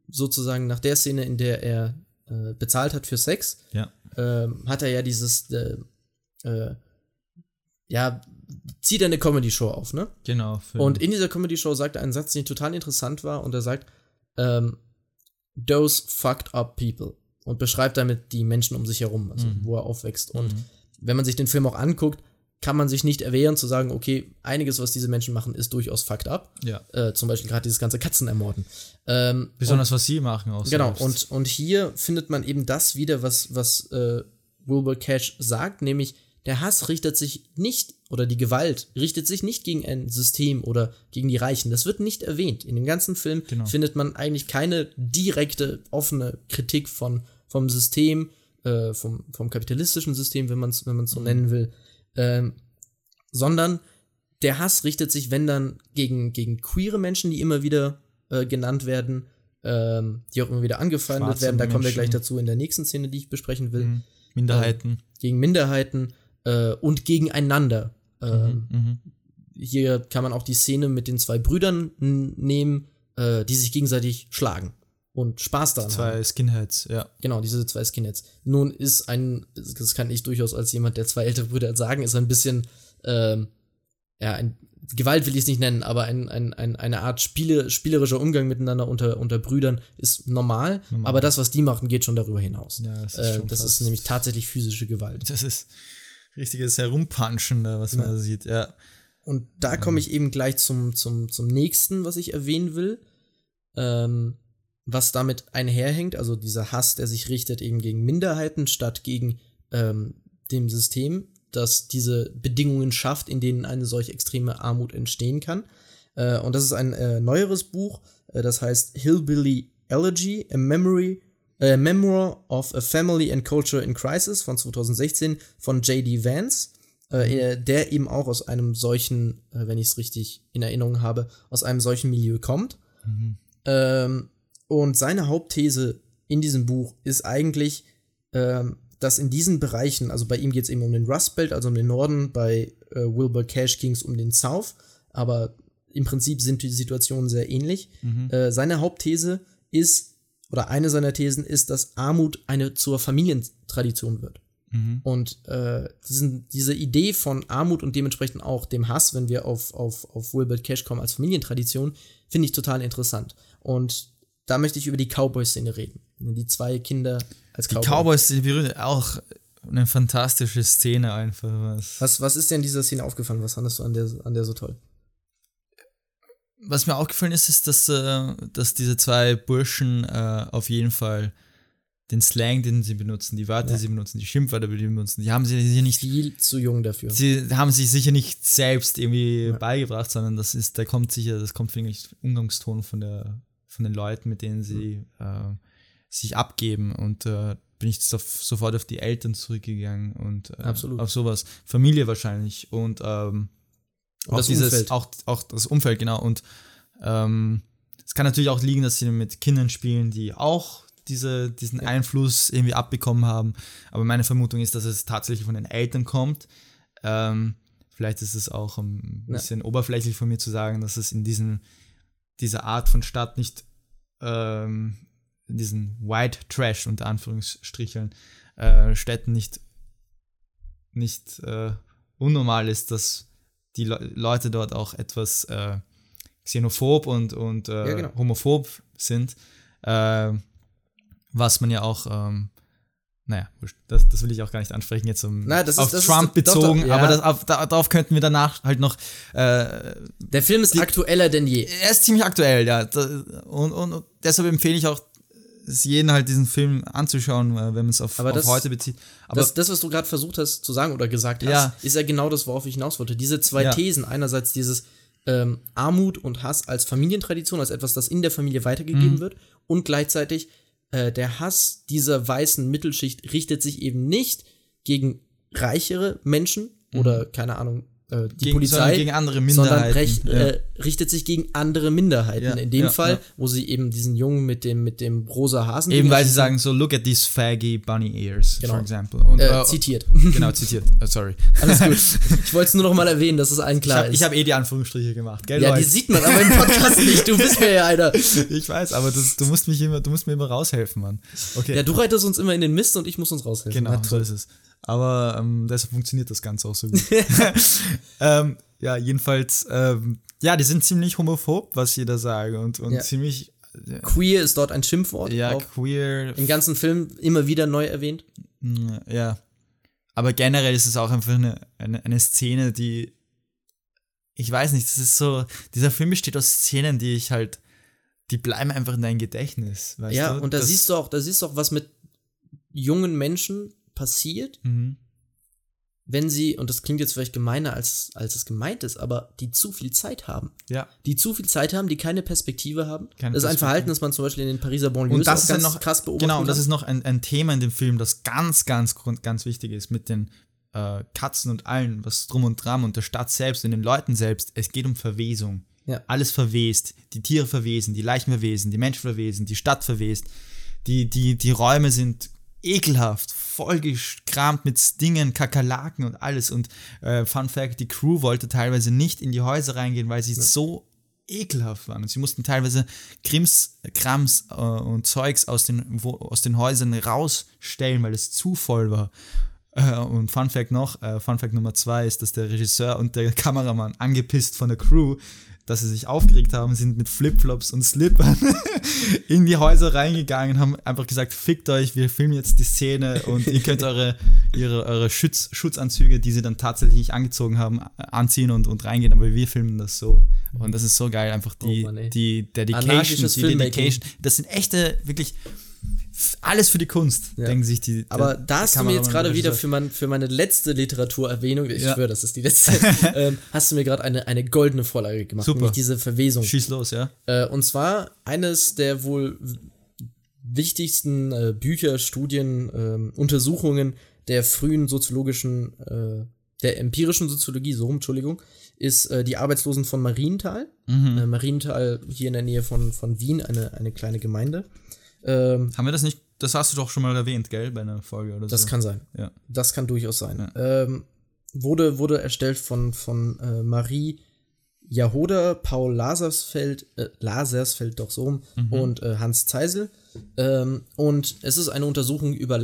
sozusagen nach der Szene, in der er äh, bezahlt hat für Sex, ja. Ähm, hat er ja dieses, äh, ja, zieht eine Comedy-Show auf, ne? Genau. Und in dieser Comedy-Show sagt er einen Satz, den total interessant war, und er sagt, ähm, those fucked up people und beschreibt damit die Menschen um sich herum, also mhm. wo er aufwächst. Und mhm. wenn man sich den Film auch anguckt, kann man sich nicht erwehren zu sagen, okay, einiges, was diese Menschen machen, ist durchaus fucked up. Ja. Äh, zum Beispiel gerade dieses ganze Katzenermorden. Ähm, Besonders und, was sie machen auch. Genau, und, und hier findet man eben das wieder, was, was äh, Wilbur Cash sagt, nämlich der Hass richtet sich nicht, oder die Gewalt richtet sich nicht gegen ein System oder gegen die Reichen. Das wird nicht erwähnt. In dem ganzen Film genau. findet man eigentlich keine direkte, offene Kritik von, vom System, äh, vom, vom kapitalistischen System, wenn man es wenn man's so mhm. nennen will, ähm, sondern der Hass richtet sich, wenn dann, gegen, gegen queere Menschen, die immer wieder äh, genannt werden, ähm, die auch immer wieder angefeindet Schwarze werden. Da Menschen. kommen wir gleich dazu in der nächsten Szene, die ich besprechen will. Mhm. Minderheiten. Ähm, gegen Minderheiten äh, und gegeneinander. Ähm, mhm, mhm, hier kann man auch die Szene mit den zwei Brüdern nehmen, äh, die sich gegenseitig schlagen und Spaß daran zwei haben. Skinheads, ja. Genau, diese zwei Skinheads. Nun ist ein, das kann ich durchaus als jemand, der zwei ältere Brüder sagen, ist ein bisschen, ähm, ja, ein, Gewalt will ich es nicht nennen, aber ein, ein, ein, eine Art Spiele, spielerischer Umgang miteinander unter, unter Brüdern ist normal, normal, aber das, was die machen, geht schon darüber hinaus. Ja, das ist, äh, das ist nämlich tatsächlich physische Gewalt. Das ist richtiges Herumpunchen, was man da sieht, ja. Und da komme ich eben gleich zum, zum, zum nächsten, was ich erwähnen will. Ähm, was damit einherhängt, also dieser Hass, der sich richtet eben gegen Minderheiten statt gegen ähm, dem System, das diese Bedingungen schafft, in denen eine solch extreme Armut entstehen kann. Äh, und das ist ein äh, neueres Buch, äh, das heißt Hillbilly Elegy, A Memory, a Memoir of a Family and Culture in Crisis von 2016 von J.D. Vance, äh, mhm. der eben auch aus einem solchen, äh, wenn ich es richtig in Erinnerung habe, aus einem solchen Milieu kommt. Mhm. Ähm, und seine Hauptthese in diesem Buch ist eigentlich, ähm, dass in diesen Bereichen, also bei ihm geht es eben um den Rust Belt, also um den Norden, bei äh, Wilbur Cash ging es um den South, aber im Prinzip sind die Situationen sehr ähnlich. Mhm. Äh, seine Hauptthese ist, oder eine seiner Thesen ist, dass Armut eine zur Familientradition wird. Mhm. Und äh, diesen, diese Idee von Armut und dementsprechend auch dem Hass, wenn wir auf, auf, auf Wilbert Cash kommen als Familientradition, finde ich total interessant. Und da möchte ich über die Cowboy-Szene reden. Die zwei Kinder als Cowboy. Die Cowboys sind auch eine fantastische Szene einfach. Was, was, was ist dir in dieser Szene aufgefallen? Was fandest du an der, an der so toll? Was mir aufgefallen ist, ist, dass, äh, dass diese zwei Burschen äh, auf jeden Fall den Slang, den sie benutzen, die Wörter, ja. die sie benutzen, die Schimpfwörter, die sie benutzen, die haben sie sicher nicht. Viel zu jung dafür. Sie haben sich sicher nicht selbst irgendwie ja. beigebracht, sondern das ist, da kommt sicher, das kommt vielleicht Umgangston von der, von den Leuten, mit denen sie mhm. äh, sich abgeben und äh, bin ich auf, sofort auf die Eltern zurückgegangen und äh, Absolut. auf sowas. Familie wahrscheinlich und, ähm, auch das Umfeld. Auch, auch das Umfeld, genau. Und ähm, es kann natürlich auch liegen, dass sie mit Kindern spielen, die auch diese, diesen ja. Einfluss irgendwie abbekommen haben. Aber meine Vermutung ist, dass es tatsächlich von den Eltern kommt. Ähm, vielleicht ist es auch ein bisschen ja. oberflächlich von mir zu sagen, dass es in diesen, dieser Art von Stadt nicht ähm, diesen White Trash unter Anführungsstricheln äh, Städten nicht, nicht äh, unnormal ist, dass die Le Leute dort auch etwas äh, xenophob und, und äh, ja, genau. homophob sind, äh, was man ja auch ähm, naja, das, das will ich auch gar nicht ansprechen, jetzt um das auf ist, Trump ist, bezogen, doch, doch, ja. aber das, auf, darauf könnten wir danach halt noch. Äh, Der Film ist die, aktueller denn je. Er ist ziemlich aktuell, ja. Und, und, und deshalb empfehle ich auch es jeden halt diesen Film anzuschauen, äh, wenn man es auf, auf das, heute bezieht. Aber das, das was du gerade versucht hast zu sagen oder gesagt hast, ja. ist ja genau das, worauf ich hinaus wollte. Diese zwei ja. Thesen, einerseits dieses ähm, Armut und Hass als Familientradition, als etwas, das in der Familie weitergegeben mhm. wird, und gleichzeitig äh, der Hass dieser weißen Mittelschicht richtet sich eben nicht gegen reichere Menschen mhm. oder keine Ahnung, äh, die gegen, Polizei, gegen andere Minderheiten, sondern recht, ja. äh, richtet sich gegen andere Minderheiten. Ja, In dem ja, Fall, wo sie eben diesen Jungen mit dem mit dem rosa Hasen eben weil sie sagen so look at these faggy bunny ears, genau. for example. Und, äh, äh, zitiert. Genau zitiert. Uh, sorry. Alles gut. Ich wollte es nur noch mal erwähnen, dass es allen klar ich hab, ist. Ich habe eh die Anführungsstriche gemacht. Gell, ja, Leute? die sieht man aber im Podcast nicht. Du bist mir ja einer. Ich weiß, aber das, du musst mich immer, du musst mir immer raushelfen, Mann. Okay. Ja, du reitest uns immer in den Mist und ich muss uns raushelfen. Genau, so ist es. Aber ähm, deshalb funktioniert das Ganze auch so gut. ähm, ja, jedenfalls, ähm, ja, die sind ziemlich homophob, was jeder sage und, und ja. ziemlich. Ja. Queer ist dort ein Schimpfwort. Ja, auch queer. Im ganzen Film immer wieder neu erwähnt. Ja. Aber generell ist es auch einfach eine, eine, eine Szene, die. Ich weiß nicht, das ist so. Dieser Film besteht aus Szenen, die ich halt. Die bleiben einfach in deinem Gedächtnis. ja, du? und da das siehst du auch, da siehst du auch, was mit jungen Menschen passiert. Mhm wenn sie, und das klingt jetzt vielleicht gemeiner, als, als es gemeint ist, aber die zu viel Zeit haben. Ja. Die zu viel Zeit haben, die keine Perspektive haben. Keine das ist ein. Verhalten, das man zum Beispiel in den Pariser Banlieues Und das ist ja ganz noch krass beobachtet Genau, und das ist noch ein, ein Thema in dem Film, das ganz, ganz, ganz wichtig ist mit den äh, Katzen und allen, was drum und dran und der Stadt selbst und den Leuten selbst. Es geht um Verwesung. Ja. Alles verwest. Die Tiere verwesen, die Leichen verwesen, die Menschen verwesen, die Stadt verwest. Die, die, die Räume sind ekelhaft, vollgekramt mit Dingen, Kakerlaken und alles. Und äh, Fun Fact, die Crew wollte teilweise nicht in die Häuser reingehen, weil sie so ekelhaft waren. Und sie mussten teilweise Krims, Krams äh, und Zeugs aus den, wo, aus den Häusern rausstellen, weil es zu voll war. Äh, und Fun Fact noch, äh, Fun Fact Nummer zwei ist, dass der Regisseur und der Kameramann angepisst von der Crew, dass sie sich aufgeregt haben, sind mit Flipflops und Slippern in die Häuser reingegangen, haben einfach gesagt, fickt euch, wir filmen jetzt die Szene und ihr könnt eure, ihre, eure Schutz, Schutzanzüge, die sie dann tatsächlich nicht angezogen haben, anziehen und, und reingehen, aber wir filmen das so. Und das ist so geil, einfach die, Oh Mann, die Dedication, die. Dedication. Das sind echte, wirklich alles für die Kunst, Ja. denken sich die. Aber da hast du mir jetzt gerade der wieder für, mein, für meine letzte Literaturerwähnung, ich Ja. schwöre, das ist die letzte, ähm, hast du mir gerade eine, eine goldene Vorlage gemacht, Super. nämlich diese Verwesung. Schieß los, ja. Äh, und zwar eines der wohl wichtigsten äh, Bücher, Studien, ähm, Untersuchungen der frühen soziologischen, äh, der empirischen Soziologie, so rum, Entschuldigung, ist äh, die Arbeitslosen von Marienthal. Mhm. Äh, Marienthal hier in der Nähe von, von Wien, eine, eine kleine Gemeinde. Ähm, Haben wir das nicht, das hast du doch schon mal erwähnt, gell, bei einer Folge oder das so. kann sein. Ja. Das kann durchaus sein. Ähm, wurde, wurde erstellt von, von äh, Marie Jahoda, Paul Lasersfeld, äh, Lasersfeld doch so rum, und äh, Hans Zeisel. Ähm, und es ist eine Untersuchung über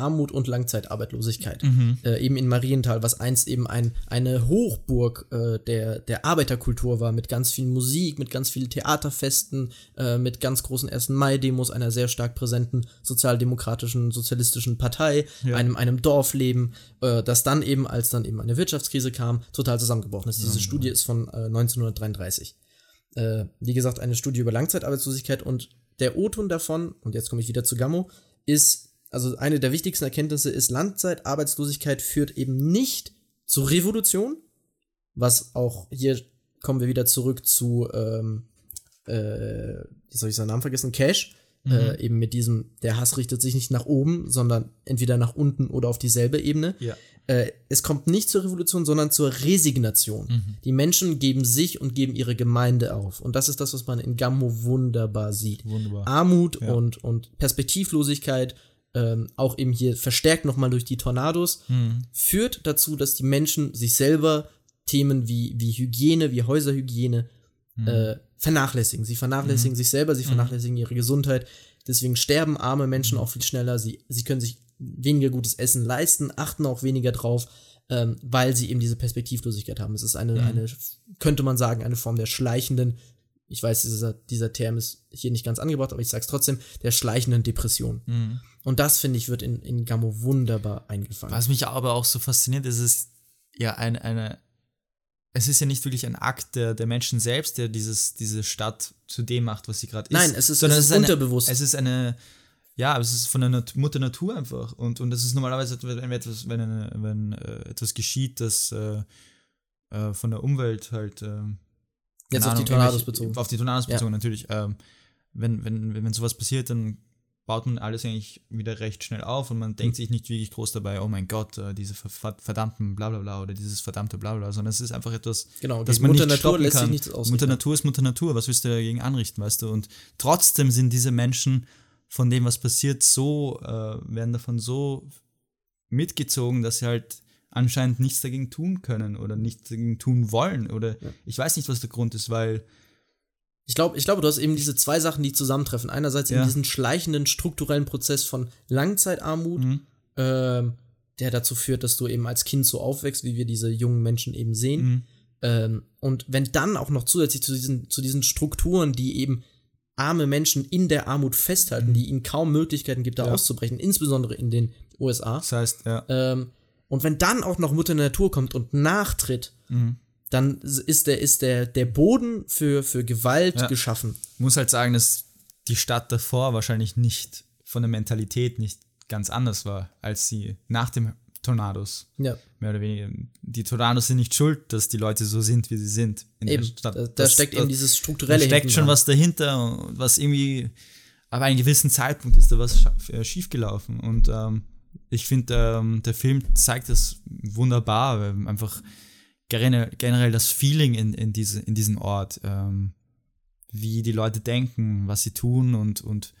Langzeitarmut und Langzeitarbeitslosigkeit. Äh, eben in Marienthal, was einst eben ein, eine Hochburg äh, der, der Arbeiterkultur war, mit ganz viel Musik, mit ganz vielen Theaterfesten, äh, mit ganz großen 1. Mai-Demos, einer sehr stark präsenten sozialdemokratischen, sozialistischen Partei, einem, einem Dorfleben, äh, das dann eben, als dann eben eine Wirtschaftskrise kam, total zusammengebrochen ist. Diese Studie ist von äh, 1933. Äh, wie gesagt, eine Studie über Langzeitarbeitslosigkeit und der O-Ton davon, und jetzt komme ich wieder zu Gammo, ist, also eine der wichtigsten Erkenntnisse ist, Langzeitarbeitslosigkeit führt eben nicht zur Revolution, was auch hier kommen wir wieder zurück zu, ähm, äh, jetzt habe ich seinen Namen vergessen, Cash, äh, eben mit diesem, der Hass richtet sich nicht nach oben, sondern entweder nach unten oder auf dieselbe Ebene. Ja. Äh, es kommt nicht zur Revolution, sondern zur Resignation. Mhm. Die Menschen geben sich und geben ihre Gemeinde auf. Und das ist das, was man in Gammo wunderbar sieht. Wunderbar. Armut und, und Perspektivlosigkeit, ähm, auch eben hier verstärkt nochmal durch die Tornados, Mhm. führt dazu, dass die Menschen sich selber Themen wie, wie Hygiene, wie Häuserhygiene Mhm. äh, vernachlässigen. Sie vernachlässigen sich selber, sie vernachlässigen ihre Gesundheit. Deswegen sterben arme Menschen Mhm. auch viel schneller. Sie, sie können sich weniger gutes Essen leisten, achten auch weniger drauf, ähm, weil sie eben diese Perspektivlosigkeit haben. Es ist eine, Mhm. eine, könnte man sagen, eine Form der schleichenden, ich weiß, dieser, dieser Term ist hier nicht ganz angebracht, aber ich sag's trotzdem, der schleichenden Depression. Mhm. Und das, finde ich, wird in, in Gammo wunderbar eingefangen. Was mich aber auch so fasziniert, ist es ja eine, eine es ist ja nicht wirklich ein Akt der, der Menschen selbst, der dieses, diese Stadt zu dem macht, was sie gerade ist. Nein, es ist- sondern es ist eine, unterbewusst. Es ist eine, ja, es ist von der Nat Mutter Natur einfach. Und, und das ist normalerweise, wenn etwas, wenn, eine, wenn äh, etwas geschieht, das äh, äh, von der Umwelt halt. ähm, Jetzt keine auf die Ahnung, Tornados bezogen. Auf die Tornados Ja. bezogen, natürlich. Ähm, wenn, wenn, wenn sowas passiert, dann baut man alles eigentlich wieder recht schnell auf und man Hm. denkt sich nicht wirklich groß dabei, oh mein Gott, äh, diese ver- verdammten Blablabla oder dieses verdammte Blablabla, sondern es ist einfach etwas, Genau, das man Mutter nicht Natur stoppen lässt sich kann. nichts ausrichten. Mutter Natur ist Mutter Natur, was willst du dagegen anrichten, weißt du? Und trotzdem sind diese Menschen von dem, was passiert, so, äh, werden davon so mitgezogen, dass sie halt anscheinend nichts dagegen tun können oder nichts dagegen tun wollen oder ich weiß nicht, was der Grund ist, weil Ich glaube, ich glaube, du hast eben diese zwei Sachen, die zusammentreffen. Einerseits Ja. eben diesen schleichenden strukturellen Prozess von Langzeitarmut, Mhm. ähm, der dazu führt, dass du eben als Kind so aufwächst, wie wir diese jungen Menschen eben sehen. Mhm. Ähm, und wenn dann auch noch zusätzlich zu diesen, zu diesen Strukturen, die eben arme Menschen in der Armut festhalten, die ihnen kaum Möglichkeiten gibt, da Mhm. Ja. auszubrechen, insbesondere in den USA. das heißt, ja, Ähm, und wenn dann auch noch Mutter Natur kommt und nachtritt, Mhm. Dann ist der, ist der, der Boden für, für Gewalt Ja. geschaffen. muss halt sagen, dass die Stadt davor wahrscheinlich nicht von der Mentalität nicht ganz anders war, als sie nach dem Tornados. Ja. Mehr oder weniger. Die Tornados sind nicht schuld, dass die Leute so sind, wie sie sind. eben. Da, da das, steckt das, eben dieses strukturelle. Da steckt schon was dahinter, was irgendwie. Aber an einem gewissen Zeitpunkt ist da was äh, schiefgelaufen. Und ähm, ich finde, ähm, der Film zeigt das wunderbar. Einfach generell das Feeling in, in, diese, in diesem Ort. Ähm, wie die Leute denken, was sie tun und, und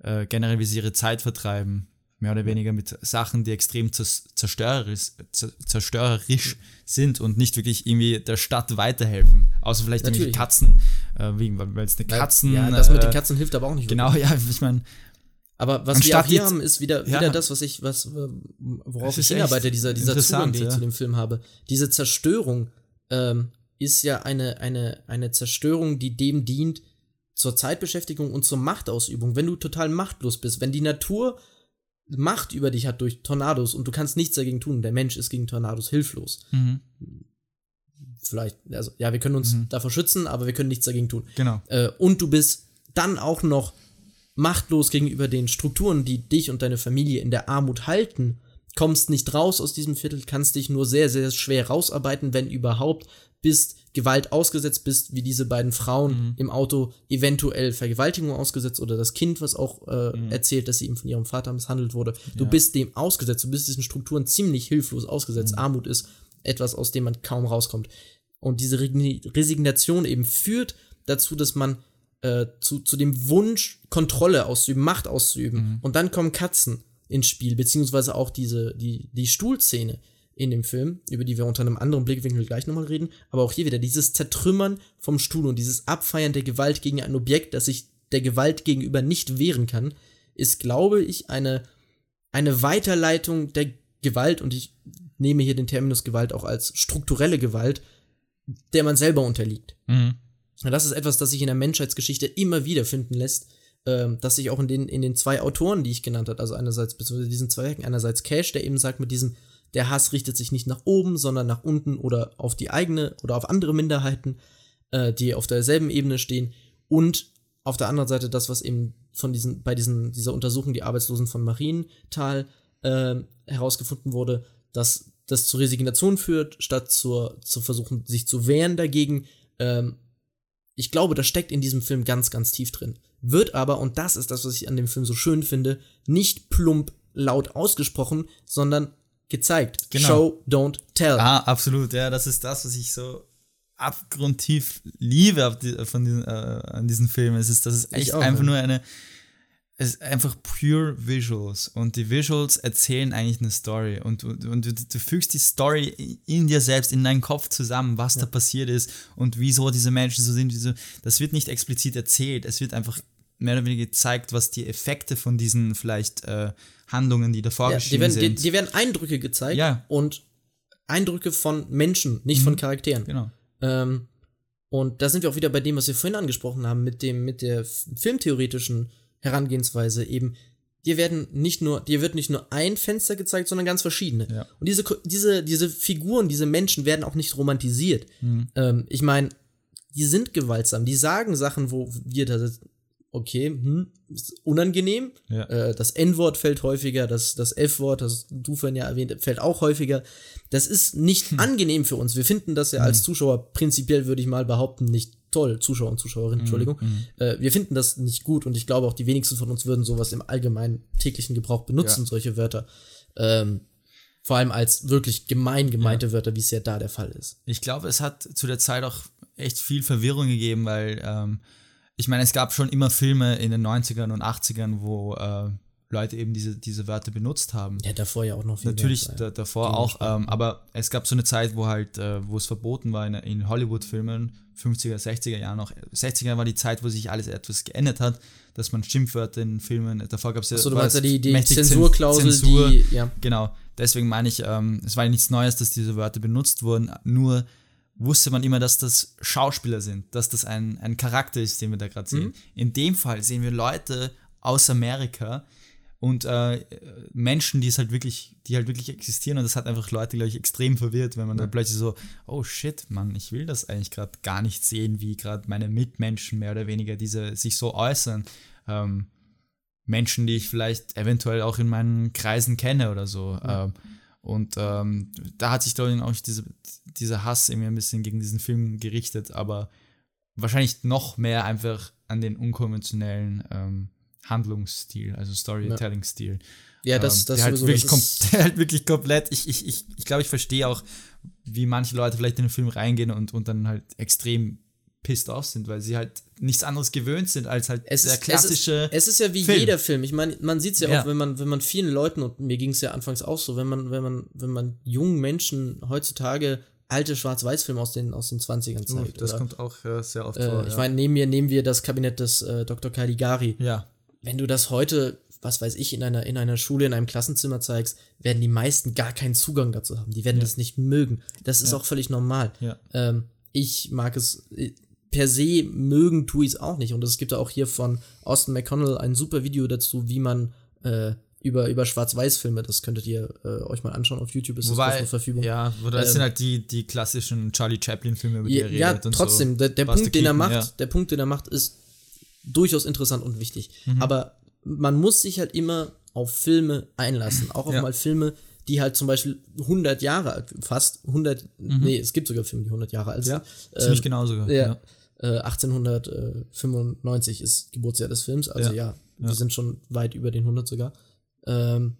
äh, generell, wie sie ihre Zeit vertreiben mehr oder weniger mit Sachen, die extrem zerstörerisch, zerstörerisch sind und nicht wirklich irgendwie der Stadt weiterhelfen. Außer vielleicht irgendwie Katzen, äh, weil es eine Katzen. Ja, das mit den äh, Katzen hilft aber auch nicht. Genau, wirklich. ja, ich meine. Aber was wir auch hier haben, ist wieder, wieder ja, das, was ich, was, worauf ich hinarbeite, dieser, dieser Zugang, den ich zu dem Film habe. Diese Zerstörung ähm, ist ja eine, eine, eine Zerstörung, die dem dient, zur Zeitbeschäftigung und zur Machtausübung. Wenn du total machtlos bist, wenn die Natur Macht über dich hat durch Tornados und du kannst nichts dagegen tun. Der Mensch ist gegen Tornados hilflos. Mhm. Vielleicht, also ja, wir können uns mhm. davor schützen, aber wir können nichts dagegen tun. Genau. Äh, und du bist dann auch noch machtlos gegenüber den Strukturen, die dich und deine Familie in der Armut halten, kommst nicht raus aus diesem Viertel, kannst dich nur sehr, sehr schwer rausarbeiten, wenn überhaupt, bist Gewalt ausgesetzt bist, wie diese beiden Frauen mhm. im Auto eventuell Vergewaltigung ausgesetzt oder das Kind, was auch äh, mhm. erzählt, dass sie eben von ihrem Vater misshandelt wurde. Du ja. bist dem ausgesetzt, du bist diesen Strukturen ziemlich hilflos ausgesetzt. Mhm. Armut ist etwas, aus dem man kaum rauskommt. Und diese Resignation eben führt dazu, dass man äh, zu, zu dem Wunsch, Kontrolle auszuüben, Macht auszuüben. Mhm. Und dann kommen Katzen ins Spiel, beziehungsweise auch diese, die, die Stuhlszene in dem Film, über die wir unter einem anderen Blickwinkel gleich nochmal reden, aber auch hier wieder dieses Zertrümmern vom Stuhl und dieses Abfeiern der Gewalt gegen ein Objekt, das sich der Gewalt gegenüber nicht wehren kann, ist, glaube ich, eine, eine Weiterleitung der Gewalt und ich nehme hier den Terminus Gewalt auch als strukturelle Gewalt, der man selber unterliegt. Mhm. Das ist etwas, das sich in der Menschheitsgeschichte immer wieder finden lässt, ähm, das sich auch in den, in den zwei Autoren, die ich genannt habe, also einerseits, beziehungsweise diesen zwei Werken, einerseits Cash, der eben sagt, mit diesem der Hass richtet sich nicht nach oben, sondern nach unten oder auf die eigene oder auf andere Minderheiten, äh, die auf derselben Ebene stehen. Und auf der anderen Seite das, was eben von diesen, bei diesen, dieser Untersuchung die Arbeitslosen von Marienthal äh, herausgefunden wurde, dass das zu Resignation führt, statt zur, zu versuchen, sich zu wehren dagegen. Ähm, ich glaube, das steckt in diesem Film ganz, ganz tief drin. Wird aber, und das ist das, was ich an dem Film so schön finde, nicht plump laut ausgesprochen, sondern gezeigt. Genau. Show, don't tell. Ah, absolut. Ja, das ist das, was ich so abgrundtief liebe von diesen, äh, an diesen Filmen. Es ist, das ist echt auch, einfach ja. nur eine, es ist einfach pure Visuals und die Visuals erzählen eigentlich eine Story und, und, und du, du, fügst die Story in dir selbst, in deinen Kopf zusammen, was ja. da passiert ist und wieso diese Menschen so sind. Wieso, das wird nicht explizit erzählt, es wird einfach mehr oder weniger gezeigt, was die Effekte von diesen vielleicht äh, Handlungen, die davor ja, geschehen die werden, sind. Die, werden Eindrücke gezeigt ja. und Eindrücke von Menschen, nicht mhm. von Charakteren. Genau. Ähm, und da sind wir auch wieder bei dem, was wir vorhin angesprochen haben, mit dem, mit der filmtheoretischen Herangehensweise eben. Dir werden nicht nur, dir wird nicht nur ein Fenster gezeigt, sondern ganz verschiedene. Ja. Und diese, diese, diese Figuren, diese Menschen werden auch nicht romantisiert. Mhm. Ähm, ich meine, die sind gewaltsam, die sagen Sachen, wo wir da okay, hm, ist unangenehm. Ja. Äh, das N-Wort fällt häufiger, das, das F-Wort, das du vorhin ja erwähnt, fällt auch häufiger. Das ist nicht hm. angenehm für uns. Wir finden das ja hm. als Zuschauer prinzipiell, würde ich mal behaupten, nicht toll. Zuschauer und Zuschauerinnen, hm, Entschuldigung. Hm. Äh, wir finden das nicht gut und ich glaube auch die wenigsten von uns würden sowas im allgemeinen täglichen Gebrauch benutzen, ja. solche Wörter. Ähm, vor allem als wirklich gemein gemeinte ja. Wörter, wie es ja da der Fall ist. Ich glaube, es hat zu der Zeit auch echt viel Verwirrung gegeben, weil ähm, ich meine, es gab schon immer Filme in den 90ern und 80ern, wo äh, Leute eben diese, diese Wörter benutzt haben. Ja, davor ja auch noch viel Natürlich da, davor auch, ähm, aber es gab so eine Zeit, wo halt, äh, wo es verboten war in, in Hollywood-Filmen, 50er, 60er Jahren noch. 60er war die Zeit, wo sich alles etwas geändert hat, dass man Schimpfwörter in Filmen, davor gab es ja. Achso, du meinst ja die, die Zensurklausel, Zensur, die, ja. Genau, deswegen meine ich, ähm, es war ja nichts Neues, dass diese Wörter benutzt wurden, nur wusste man immer, dass das Schauspieler sind, dass das ein, ein Charakter ist, den wir da gerade sehen. Mhm. In dem Fall sehen wir Leute aus Amerika und äh, Menschen, die es halt wirklich, die halt wirklich existieren und das hat einfach Leute, glaube ich, extrem verwirrt, wenn man ja. dann plötzlich so, oh shit, Mann, ich will das eigentlich gerade gar nicht sehen, wie gerade meine Mitmenschen mehr oder weniger diese sich so äußern. Ähm, Menschen, die ich vielleicht eventuell auch in meinen Kreisen kenne oder so. Ja. Ähm, Und ähm, da hat sich, ich, auch diese, dieser Hass irgendwie ein bisschen gegen diesen Film gerichtet, aber wahrscheinlich noch mehr einfach an den unkonventionellen ähm, Handlungsstil, also Storytelling-Stil. Ja, das, ähm, das der halt, wirklich das der halt wirklich komplett, ich, ich, ich, ich glaube, ich verstehe auch, wie manche Leute vielleicht in den Film reingehen und, und dann halt extrem pissed off sind, weil sie halt nichts anderes gewöhnt sind als halt es der ist, klassische. Es ist, es ist ja wie Film. jeder Film. Ich meine, man sieht es ja, ja, auch, wenn man, wenn man vielen Leuten, und mir ging es ja anfangs auch so, wenn man, wenn man, wenn man jungen Menschen heutzutage alte Schwarz-Weiß-Filme aus den, aus den 20ern zeigt. Oh, das oder, kommt auch äh, sehr oft äh, vor. Ich meine, neben mir nehmen wir das Kabinett des äh, Dr. Caligari. Ja. Wenn du das heute, was weiß ich, in einer, in einer Schule, in einem Klassenzimmer zeigst, werden die meisten gar keinen Zugang dazu haben. Die werden ja. das nicht mögen. Das ist ja. auch völlig normal. Ja. Ähm, ich mag es, äh, per se mögen tue ich es auch nicht. Und es gibt auch hier von Austin McConnell ein super Video dazu, wie man äh, über, über Schwarz-Weiß-Filme, das könntet ihr äh, euch mal anschauen auf YouTube, ist Wobei, das zur Verfügung. Ja, das ähm, sind halt die, die klassischen Charlie Chaplin-Filme, über die ja, er redet. Ja, trotzdem, so. der, der Punkt, den er macht, ja. der Punkt, den er macht, ist durchaus interessant und wichtig. Mhm. Aber man muss sich halt immer auf Filme einlassen, auch auf ja. mal Filme, die halt zum Beispiel 100 Jahre alt, fast 100, mhm. nee, es gibt sogar Filme, die 100 Jahre alt sind. Ja, ziemlich ähm, genau sogar. Ja. ja. 1895 äh, ist Geburtsjahr des Films, also ja, wir sind schon weit über den 100 sogar. Ähm,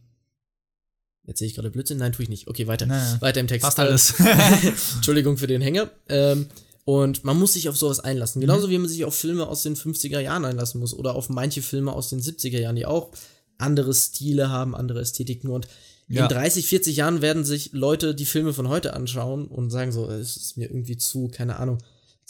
jetzt sehe ich gerade Blödsinn. Nein, tue ich nicht. Okay, weiter. Naja, weiter im Text. Fast alles. Entschuldigung für den Hänger. Ähm, und man muss sich auf sowas einlassen. Genauso mhm. wie man sich auf Filme aus den 50er Jahren einlassen muss oder auf manche Filme aus den 70er Jahren, die auch andere Stile haben, andere Ästhetiken. Und ja. in 30, 40 Jahren werden sich Leute die Filme von heute anschauen und sagen so, es ist mir irgendwie zu, keine Ahnung,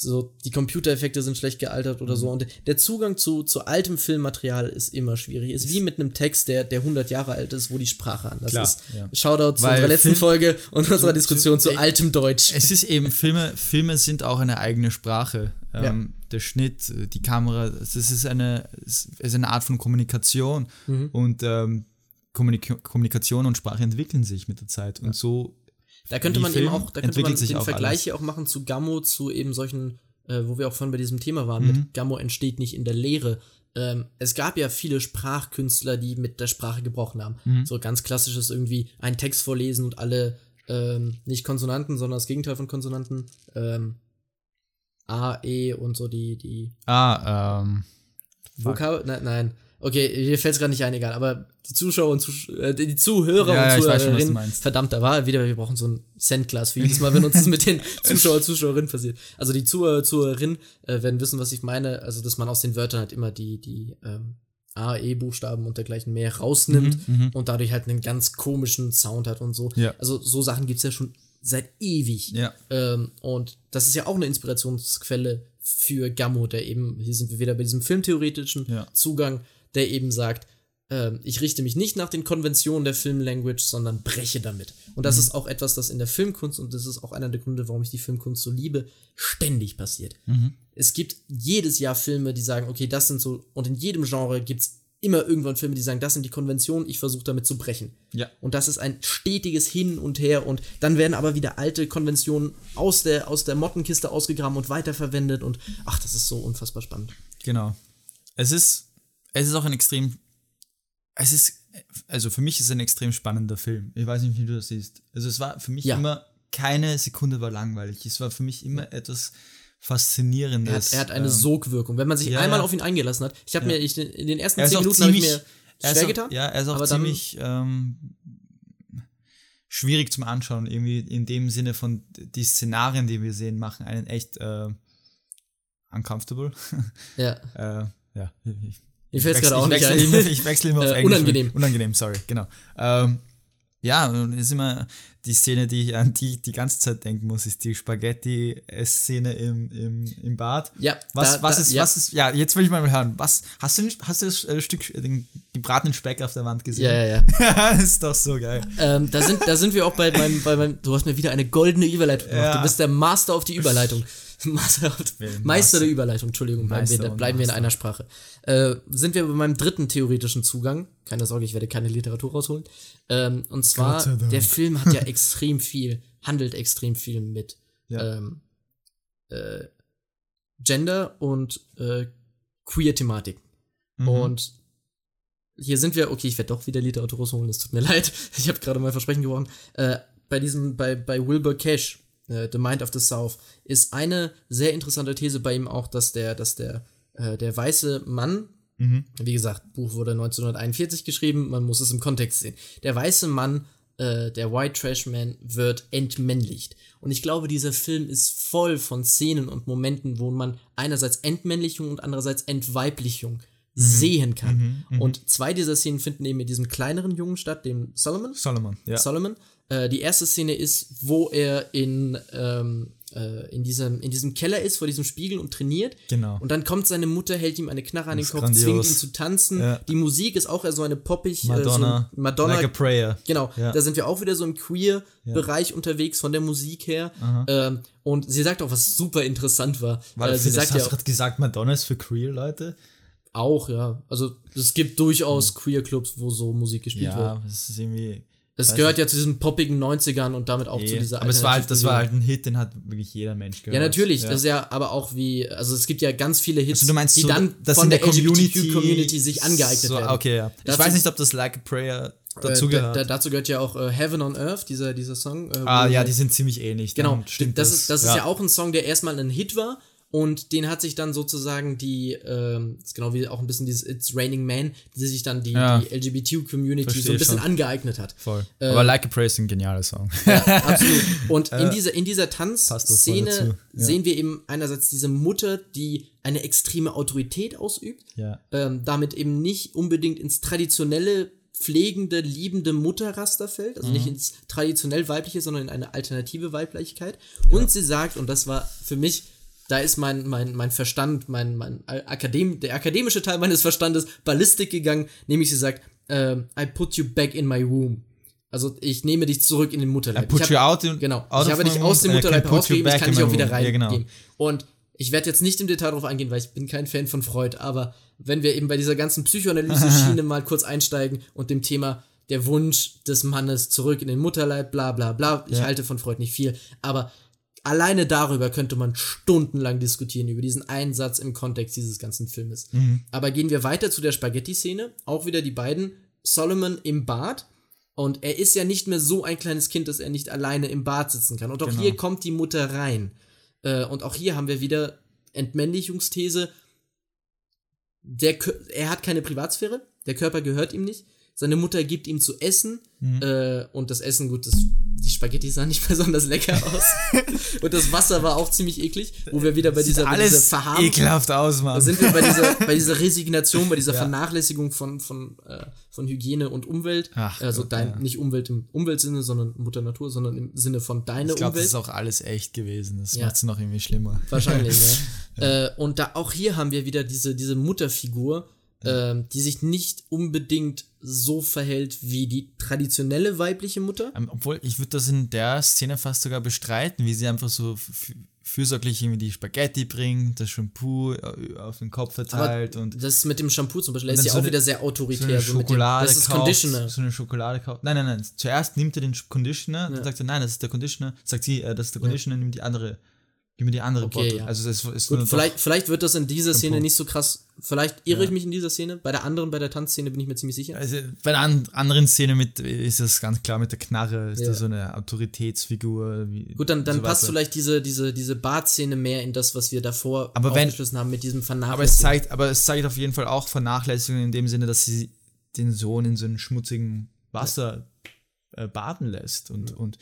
so die Computereffekte sind schlecht gealtert oder mhm. so. Und der Zugang zu, zu altem Filmmaterial ist immer schwierig. Ist wie mit einem Text, der, der 100 Jahre alt ist, wo die Sprache anders Klar, ist. Ja. Shoutout Weil zu unserer letzten Film, Folge und unserer Diskussion zu altem Deutsch. Es ist eben, Filme, Filme sind auch eine eigene Sprache. Ähm, ja. Der Schnitt, die Kamera, das ist eine, es ist eine Art von Kommunikation. Mhm. Und ähm, Kommunik Kommunikation und Sprache entwickeln sich mit der Zeit. Und so da könnte man Film eben auch, da könnte man den Vergleich hier auch machen zu Gammo, zu eben solchen, äh, wo wir auch vorhin bei diesem Thema waren, mhm. mit Gammo entsteht nicht in der Lehre. Ähm, es gab ja viele Sprachkünstler, die mit der Sprache gebrochen haben. Mhm. So ganz klassisch ist irgendwie ein Text vorlesen und alle ähm, nicht Konsonanten, sondern das Gegenteil von Konsonanten. Ähm, A, E und so die, die. Ah, ähm. Vokabel? Nein, nein. Okay, mir fällt es gerade nicht ein, egal, aber die Zuschauer und Zusch äh, die Zuhörer ja, und Zuhörerinnen, verdammt, da war wieder, wir brauchen so ein Centglas für jedes Mal, wenn uns das mit den Zuschauer und Zuschauerinnen passiert. Also die Zuhörer, Zuhörerinnen äh, werden wissen, was ich meine, also dass man aus den Wörtern halt immer die, die ähm, A, E-Buchstaben und dergleichen mehr rausnimmt mhm, mhm, und dadurch halt einen ganz komischen Sound hat und so. Ja. Also so Sachen gibt's ja schon seit ewig. Ja. Ähm, und das ist ja auch eine Inspirationsquelle für Gammo, der eben, hier sind wir wieder bei diesem filmtheoretischen ja. Zugang, der eben sagt, äh, ich richte mich nicht nach den Konventionen der Filmlanguage, sondern breche damit. Und das mhm. ist auch etwas, das in der Filmkunst, und das ist auch einer der Gründe, warum ich die Filmkunst so liebe, ständig passiert. Mhm. Es gibt jedes Jahr Filme, die sagen, okay, das sind so, und in jedem Genre gibt es immer irgendwann Filme, die sagen, das sind die Konventionen, ich versuche damit zu brechen. Ja. Und das ist ein stetiges Hin und Her und dann werden aber wieder alte Konventionen aus der, aus der Mottenkiste ausgegraben und weiterverwendet und ach, das ist so unfassbar spannend. Genau. Es ist es ist auch ein extrem, es ist, also für mich ist es ein extrem spannender Film. Ich weiß nicht, wie du das siehst. Also es war für mich ja. immer, keine Sekunde war langweilig. Es war für mich immer etwas Faszinierendes. Er hat, er hat eine ähm, Sogwirkung. Wenn man sich ja, einmal auf ihn eingelassen hat, ich habe mir ich, in den ersten zehn Minuten habe ich mir schwer auch, getan. Ja, er ist auch ziemlich ähm, schwierig zum Anschauen. Irgendwie in dem Sinne von die Szenarien, die wir sehen, machen einen echt äh, uncomfortable. Ja. äh, ja, ich, mir fällt es gerade auch nicht ein. Immer, ich wechsle immer auf äh, Englisch. Unangenehm. Unangenehm, sorry, genau. Ähm, ja, und ist immer die Szene, die ich an die die ganze Zeit denken muss, ist die Spaghetti-Szene im, im, im Bad. Ja. Was, da, was, da, ist, ja. was ist, ja, jetzt will ich mal hören, was, hast du, hast du das äh, Stück, den gebratenen Speck auf der Wand gesehen? Ja, ja, ja. ist doch so geil. Ähm, da, sind, da sind wir auch bei meinem, bei meinem, du hast mir wieder eine goldene Überleitung gemacht. Ja. Du bist der Master auf die Überleitung. Meister, Meister der Überleitung, Entschuldigung, bleiben, wir, bleiben wir in einer Sprache. Äh, sind wir bei meinem dritten theoretischen Zugang. Keine Sorge, ich werde keine Literatur rausholen. Ähm, und zwar, der Film hat ja extrem viel, handelt extrem viel mit ja. ähm, äh, Gender und äh, Queer-Thematik. Mhm. Und hier sind wir, okay, ich werde doch wieder Literatur holen, es tut mir leid. Ich habe gerade mal Versprechen gebrochen. Äh, bei diesem, bei, bei Wilbur Cash, äh, The Mind of the South, ist eine sehr interessante These bei ihm auch, dass der, dass der, äh, der weiße Mann, Mhm. wie gesagt, Buch wurde 1941 geschrieben, man muss es im Kontext sehen. Der weiße Mann, äh, der White Trash Man, wird entmännlicht. Und ich glaube, dieser Film ist voll von Szenen und Momenten, wo man einerseits Entmännlichung und andererseits Entweiblichung sehen kann. Und zwei dieser Szenen finden eben mit diesem kleineren Jungen statt, dem Solomon. Solomon, ja. Solomon. Äh, die erste Szene ist, wo er in, ähm, äh, in, diesem, in diesem Keller ist, vor diesem Spiegel und trainiert. Genau. Und dann kommt seine Mutter, hält ihm eine Knarre an den Kopf, grandios. zwingt ihn zu tanzen. Ja. Die Musik ist auch eher so eine poppig, Madonna, äh, so Madonna. Like a Prayer. Genau, Ja. da sind wir auch wieder so im Queer-Bereich unterwegs von der Musik her. Ähm, und sie sagt auch, was super interessant war. Weil äh, sie sagt ja hast du gerade gesagt, Madonna ist für queer Leute? auch, ja. Also es gibt durchaus Queer-Clubs, wo so Musik gespielt wird. Ja, das ist irgendwie. Es gehört ja zu diesen poppigen 90ern und damit auch zu eh. dieser Aber es war halt, das war halt ein Hit, den hat wirklich jeder Mensch gehört. Ja, natürlich. Ja. Das ist ja aber auch wie, also es gibt ja ganz viele Hits, Also meinst die so, dann von der, der Community, LGBTQ-Community sich angeeignet so, werden. Okay, ja. Ich Dazu- weiß nicht, ob das Like a Prayer dazu äh, gehört. da, dazu gehört ja auch äh, Heaven on Earth, dieser, dieser Song. Äh, ah, ja, die sind ziemlich ähnlich. Genau, stimmt das, das. ist, das ist ja auch ein Song, der erstmal ein Hit war und den hat sich dann sozusagen die, ähm, ist genau wie auch ein bisschen dieses It's Raining Man, die sich dann die, Ja. die LGBTQ-Community so ein bisschen schon. angeeignet hat. Voll. Äh, Aber Like a Prayer ist ein genialer Song. Absolut. Und in dieser, in dieser Tanzszene ja. sehen wir eben einerseits diese Mutter, die eine extreme Autorität ausübt, ja. ähm, damit eben nicht unbedingt ins traditionelle, pflegende, liebende Mutterraster fällt, also Mhm. nicht ins traditionell weibliche, sondern in eine alternative Weiblichkeit. Und sie sagt, und das war für mich, da ist mein, mein, mein Verstand, mein, mein Akadem, der akademische Teil meines Verstandes Ballistik gegangen, nämlich sie sagt, ähm, I put you back in my womb. Also ich nehme dich zurück in den Mutterleib. put ich hab, you out in- genau. out ich habe dich aus dem I Mutterleib put rausgegeben, ich kann dich auch wieder womb. Ja, reingeben. genau. Und ich werde jetzt nicht im Detail darauf eingehen, weil ich bin kein Fan von Freud, aber wenn wir eben bei dieser ganzen Psychoanalyse-Schiene mal kurz einsteigen und dem Thema der Wunsch des Mannes zurück in den Mutterleib, bla bla bla, ich Ja. halte von Freud nicht viel, aber alleine darüber könnte man stundenlang diskutieren, über diesen Einsatz im Kontext dieses ganzen Filmes. Mhm. Aber gehen wir weiter zu der Spaghetti-Szene, auch wieder die beiden, Solomon im Bad, und er ist ja nicht mehr so ein kleines Kind, dass er nicht alleine im Bad sitzen kann. Und auch Genau. hier kommt die Mutter rein. Äh, und auch hier haben wir wieder Entmännlichungsthese. Der, er hat keine Privatsphäre, der Körper gehört ihm nicht. Seine Mutter gibt ihm zu essen Mhm. äh, und das Essen, gut, das, die Spaghetti sahen nicht besonders lecker aus. und das Wasser war auch ziemlich eklig, wo wir wieder bei dieser, bei dieser Alles Verharmung ekelhaft aus, Mann. da sind wir bei dieser, bei dieser Resignation, bei dieser Ja. Vernachlässigung von, von, äh, von Hygiene und Umwelt. Ach also Gott, dein, ja. nicht Umwelt im Umweltsinne, sondern Mutter Natur, sondern im Sinne von deine ich glaube, das Umwelt. ist auch alles echt gewesen. Das Ja. macht es noch irgendwie schlimmer. Wahrscheinlich, ja. Äh, und da auch hier haben wir wieder diese, diese Mutterfigur, ähm, die sich nicht unbedingt so verhält wie die traditionelle weibliche Mutter. Ähm, obwohl, ich würde das in der Szene fast sogar bestreiten, wie sie einfach so fürsorglich irgendwie die Spaghetti bringt, das Shampoo äh, auf den Kopf verteilt und Das mit dem Shampoo zum Beispiel, ist ja so auch eine- wieder sehr so autoritär. eine so mit dem- Schokolade das ist kauft, Conditioner. so eine Schokolade kauft. Nein, nein, nein. Zuerst nimmt er den Conditioner, dann sagt er, nein, das ist der Conditioner. Sagt sie, äh, das ist der Conditioner, nimm die andere, gib mir die andere Okay, Bottle. ja. Also das ist Gut, vielleicht, vielleicht wird das in dieser Szene Shampoo. nicht so krass. Vielleicht irre Ja. ich mich in dieser Szene. Bei der anderen, bei der Tanzszene bin ich mir ziemlich sicher. also bei der an anderen Szene mit ist das ganz klar mit der Knarre, ist Ja. da so eine Autoritätsfigur. Wie, Gut, dann, dann so passt weiter. vielleicht diese, diese, diese Bartszene mehr in das, was wir davor Aber wenn- aufgeschlossen haben mit diesem Aber es Vernachlässigen. zeigt, aber es zeigt auf jeden Fall auch Vernachlässigung in dem Sinne, dass sie den Sohn in so einem schmutzigen Wasser äh, baden lässt und, und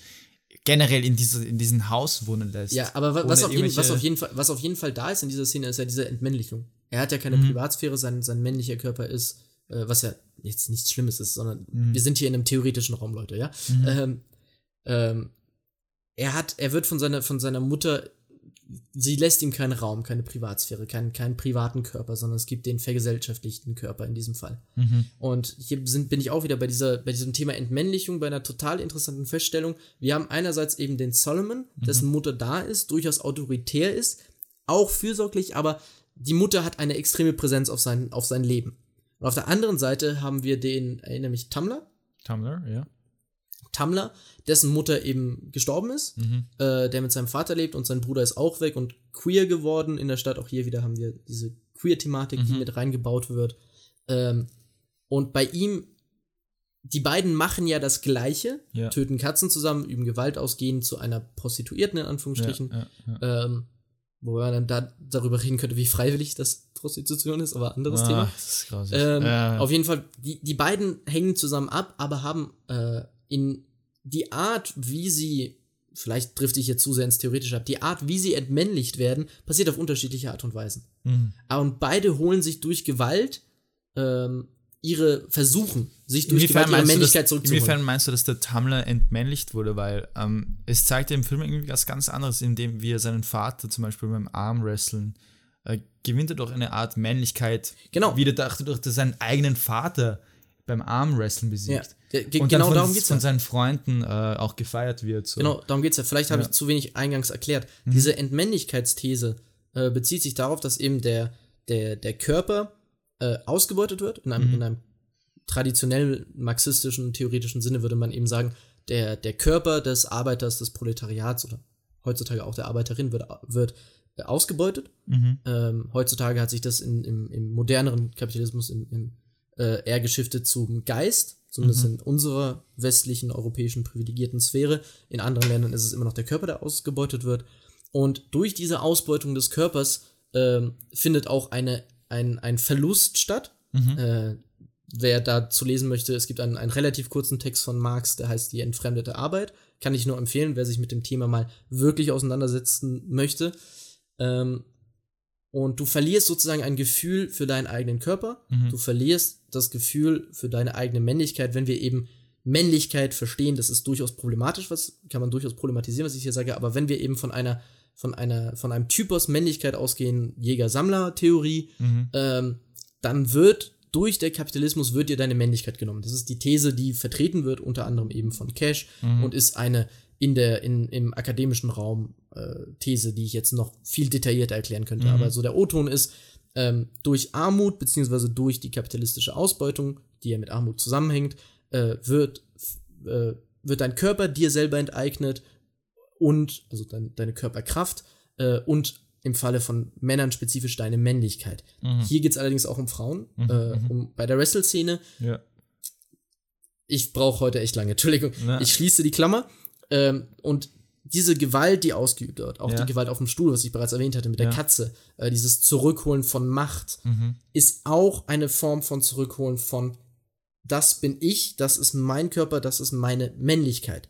generell in, diese, in diesem Haus wohnen lässt. Ja, aber wa- was auf, jeden, was, auf jeden Fall, was auf jeden Fall da ist in dieser Szene, ist ja diese Entmännlichung. Er hat ja keine Mhm. Privatsphäre, sein, sein männlicher Körper ist, äh, was ja jetzt nichts Schlimmes ist, sondern Mhm. wir sind hier in einem theoretischen Raum, Leute, ja. Ähm, ähm, er hat, er wird von seiner, von seiner Mutter, sie lässt ihm keinen Raum, keine Privatsphäre, keinen, keinen privaten Körper, sondern es gibt den vergesellschaftlichten Körper in diesem Fall. Mhm. Und hier sind, bin ich auch wieder bei, dieser, bei diesem Thema Entmännlichung, bei einer total interessanten Feststellung. Wir haben einerseits eben den Solomon, dessen Mutter da ist, durchaus autoritär ist, auch fürsorglich, aber die Mutter hat eine extreme Präsenz auf sein, auf sein Leben. Und auf der anderen Seite haben wir den, erinnere mich, Tumblr, Tumblr, ja. Tumblr, dessen Mutter eben gestorben ist, äh, der mit seinem Vater lebt und sein Bruder ist auch weg und queer geworden in der Stadt. Auch hier wieder haben wir diese Queer-Thematik, die mit reingebaut wird. Ähm, Und bei ihm, die beiden machen ja das Gleiche, Ja. töten Katzen zusammen, üben Gewalt aus, gehen zu einer Prostituierten in Anführungsstrichen. Ja, ja, ja. Ähm, wo man dann da, darüber reden könnte, wie freiwillig das Prostitution ist, aber anderes Ah, Thema. Das ist grausig. Ähm, ja. Auf jeden Fall, die, die beiden hängen zusammen ab, aber haben äh, in die Art, wie sie, vielleicht drifte ich jetzt zu sehr ins Theoretische ab, die Art, wie sie entmännlicht werden, passiert auf unterschiedliche Art und Weisen. Mhm. Aber und beide holen sich durch Gewalt ähm, ihre Versuchen, sich durch Gewalt ihre Männlichkeit dass, zurückzuholen. inwiefern meinst du, dass der Tumblr entmännlicht wurde? Weil ähm, es zeigt im Film irgendwie was ganz anderes, indem wir seinen Vater zum Beispiel beim Armwrestlen äh, gewinnt er doch eine Art Männlichkeit Genau. wieder durch, durch seinen eigenen Vater beim Armwrestlen ja, besiegt. ge- ge- Und genau von, darum geht's von ja. seinen Freunden äh, auch gefeiert wird. So. Genau, darum geht's ja. Vielleicht habe Ja. Mhm. ich zu wenig eingangs erklärt. Diese Entmännlichkeitsthese äh, bezieht sich darauf, dass eben der, der, der Körper äh, ausgebeutet wird. In Mhm. einem, in einem traditionell marxistischen, theoretischen Sinne würde man eben sagen, der, der Körper des Arbeiters, des Proletariats oder heutzutage auch der Arbeiterin wird, wird äh, ausgebeutet. Mhm. Ähm, heutzutage hat sich das in, im, im moderneren Kapitalismus im, im, äh, eher geschiftet zum Geist, zumindest in unserer westlichen, europäischen, privilegierten Sphäre. In anderen Ländern ist es immer noch der Körper, der ausgebeutet wird. Und durch diese Ausbeutung des Körpers ähm, findet auch eine, ein, ein Verlust statt. Äh, wer dazu lesen möchte, es gibt einen, einen relativ kurzen Text von Marx, der heißt Die entfremdete Arbeit. Kann ich nur empfehlen, wer sich mit dem Thema mal wirklich auseinandersetzen möchte. Ähm, und du verlierst sozusagen ein Gefühl für deinen eigenen Körper. Du verlierst das Gefühl für deine eigene Männlichkeit, wenn wir eben Männlichkeit verstehen. Das ist durchaus problematisch, was kann man durchaus problematisieren, was ich hier sage. Aber wenn wir eben von einer von einer von einem Typus Männlichkeit ausgehen, Jäger-Sammler-Theorie, ähm, dann wird durch der Kapitalismus wird dir deine Männlichkeit genommen. Das ist die These, die vertreten wird, unter anderem eben von Cash und ist eine in der, in, im akademischen Raum äh, These, die ich jetzt noch viel detaillierter erklären könnte. Aber so der O-Ton ist, ähm, durch Armut beziehungsweise durch die kapitalistische Ausbeutung, die ja mit Armut zusammenhängt, äh, wird, äh, wird dein Körper dir selber enteignet und, also dein, deine Körperkraft äh, und im Falle von Männern spezifisch deine Männlichkeit. Hier geht es allerdings auch um Frauen. äh, um, bei der Wrestle-Szene Ja. ich brauche heute echt lange, Entschuldigung. Na. Ich schließe die Klammer. Ähm, und diese Gewalt, die ausgeübt wird, auch Ja. die Gewalt auf dem Stuhl, was ich bereits erwähnt hatte mit der Ja. Katze, äh, dieses Zurückholen von Macht, ist auch eine Form von Zurückholen von das bin ich, das ist mein Körper, das ist meine Männlichkeit.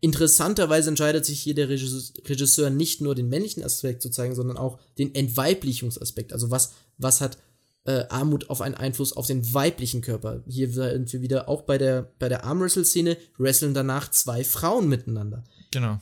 Interessanterweise entscheidet sich hier der Regisseur, Regisseur nicht nur den männlichen Aspekt zu zeigen, sondern auch den Entweiblichungsaspekt. Also was, was hat äh, Armut auf einen Einfluss auf den weiblichen Körper? Hier sind wir wieder auch bei der, bei der Armwrestle-Szene, wresteln danach zwei Frauen miteinander. Genau.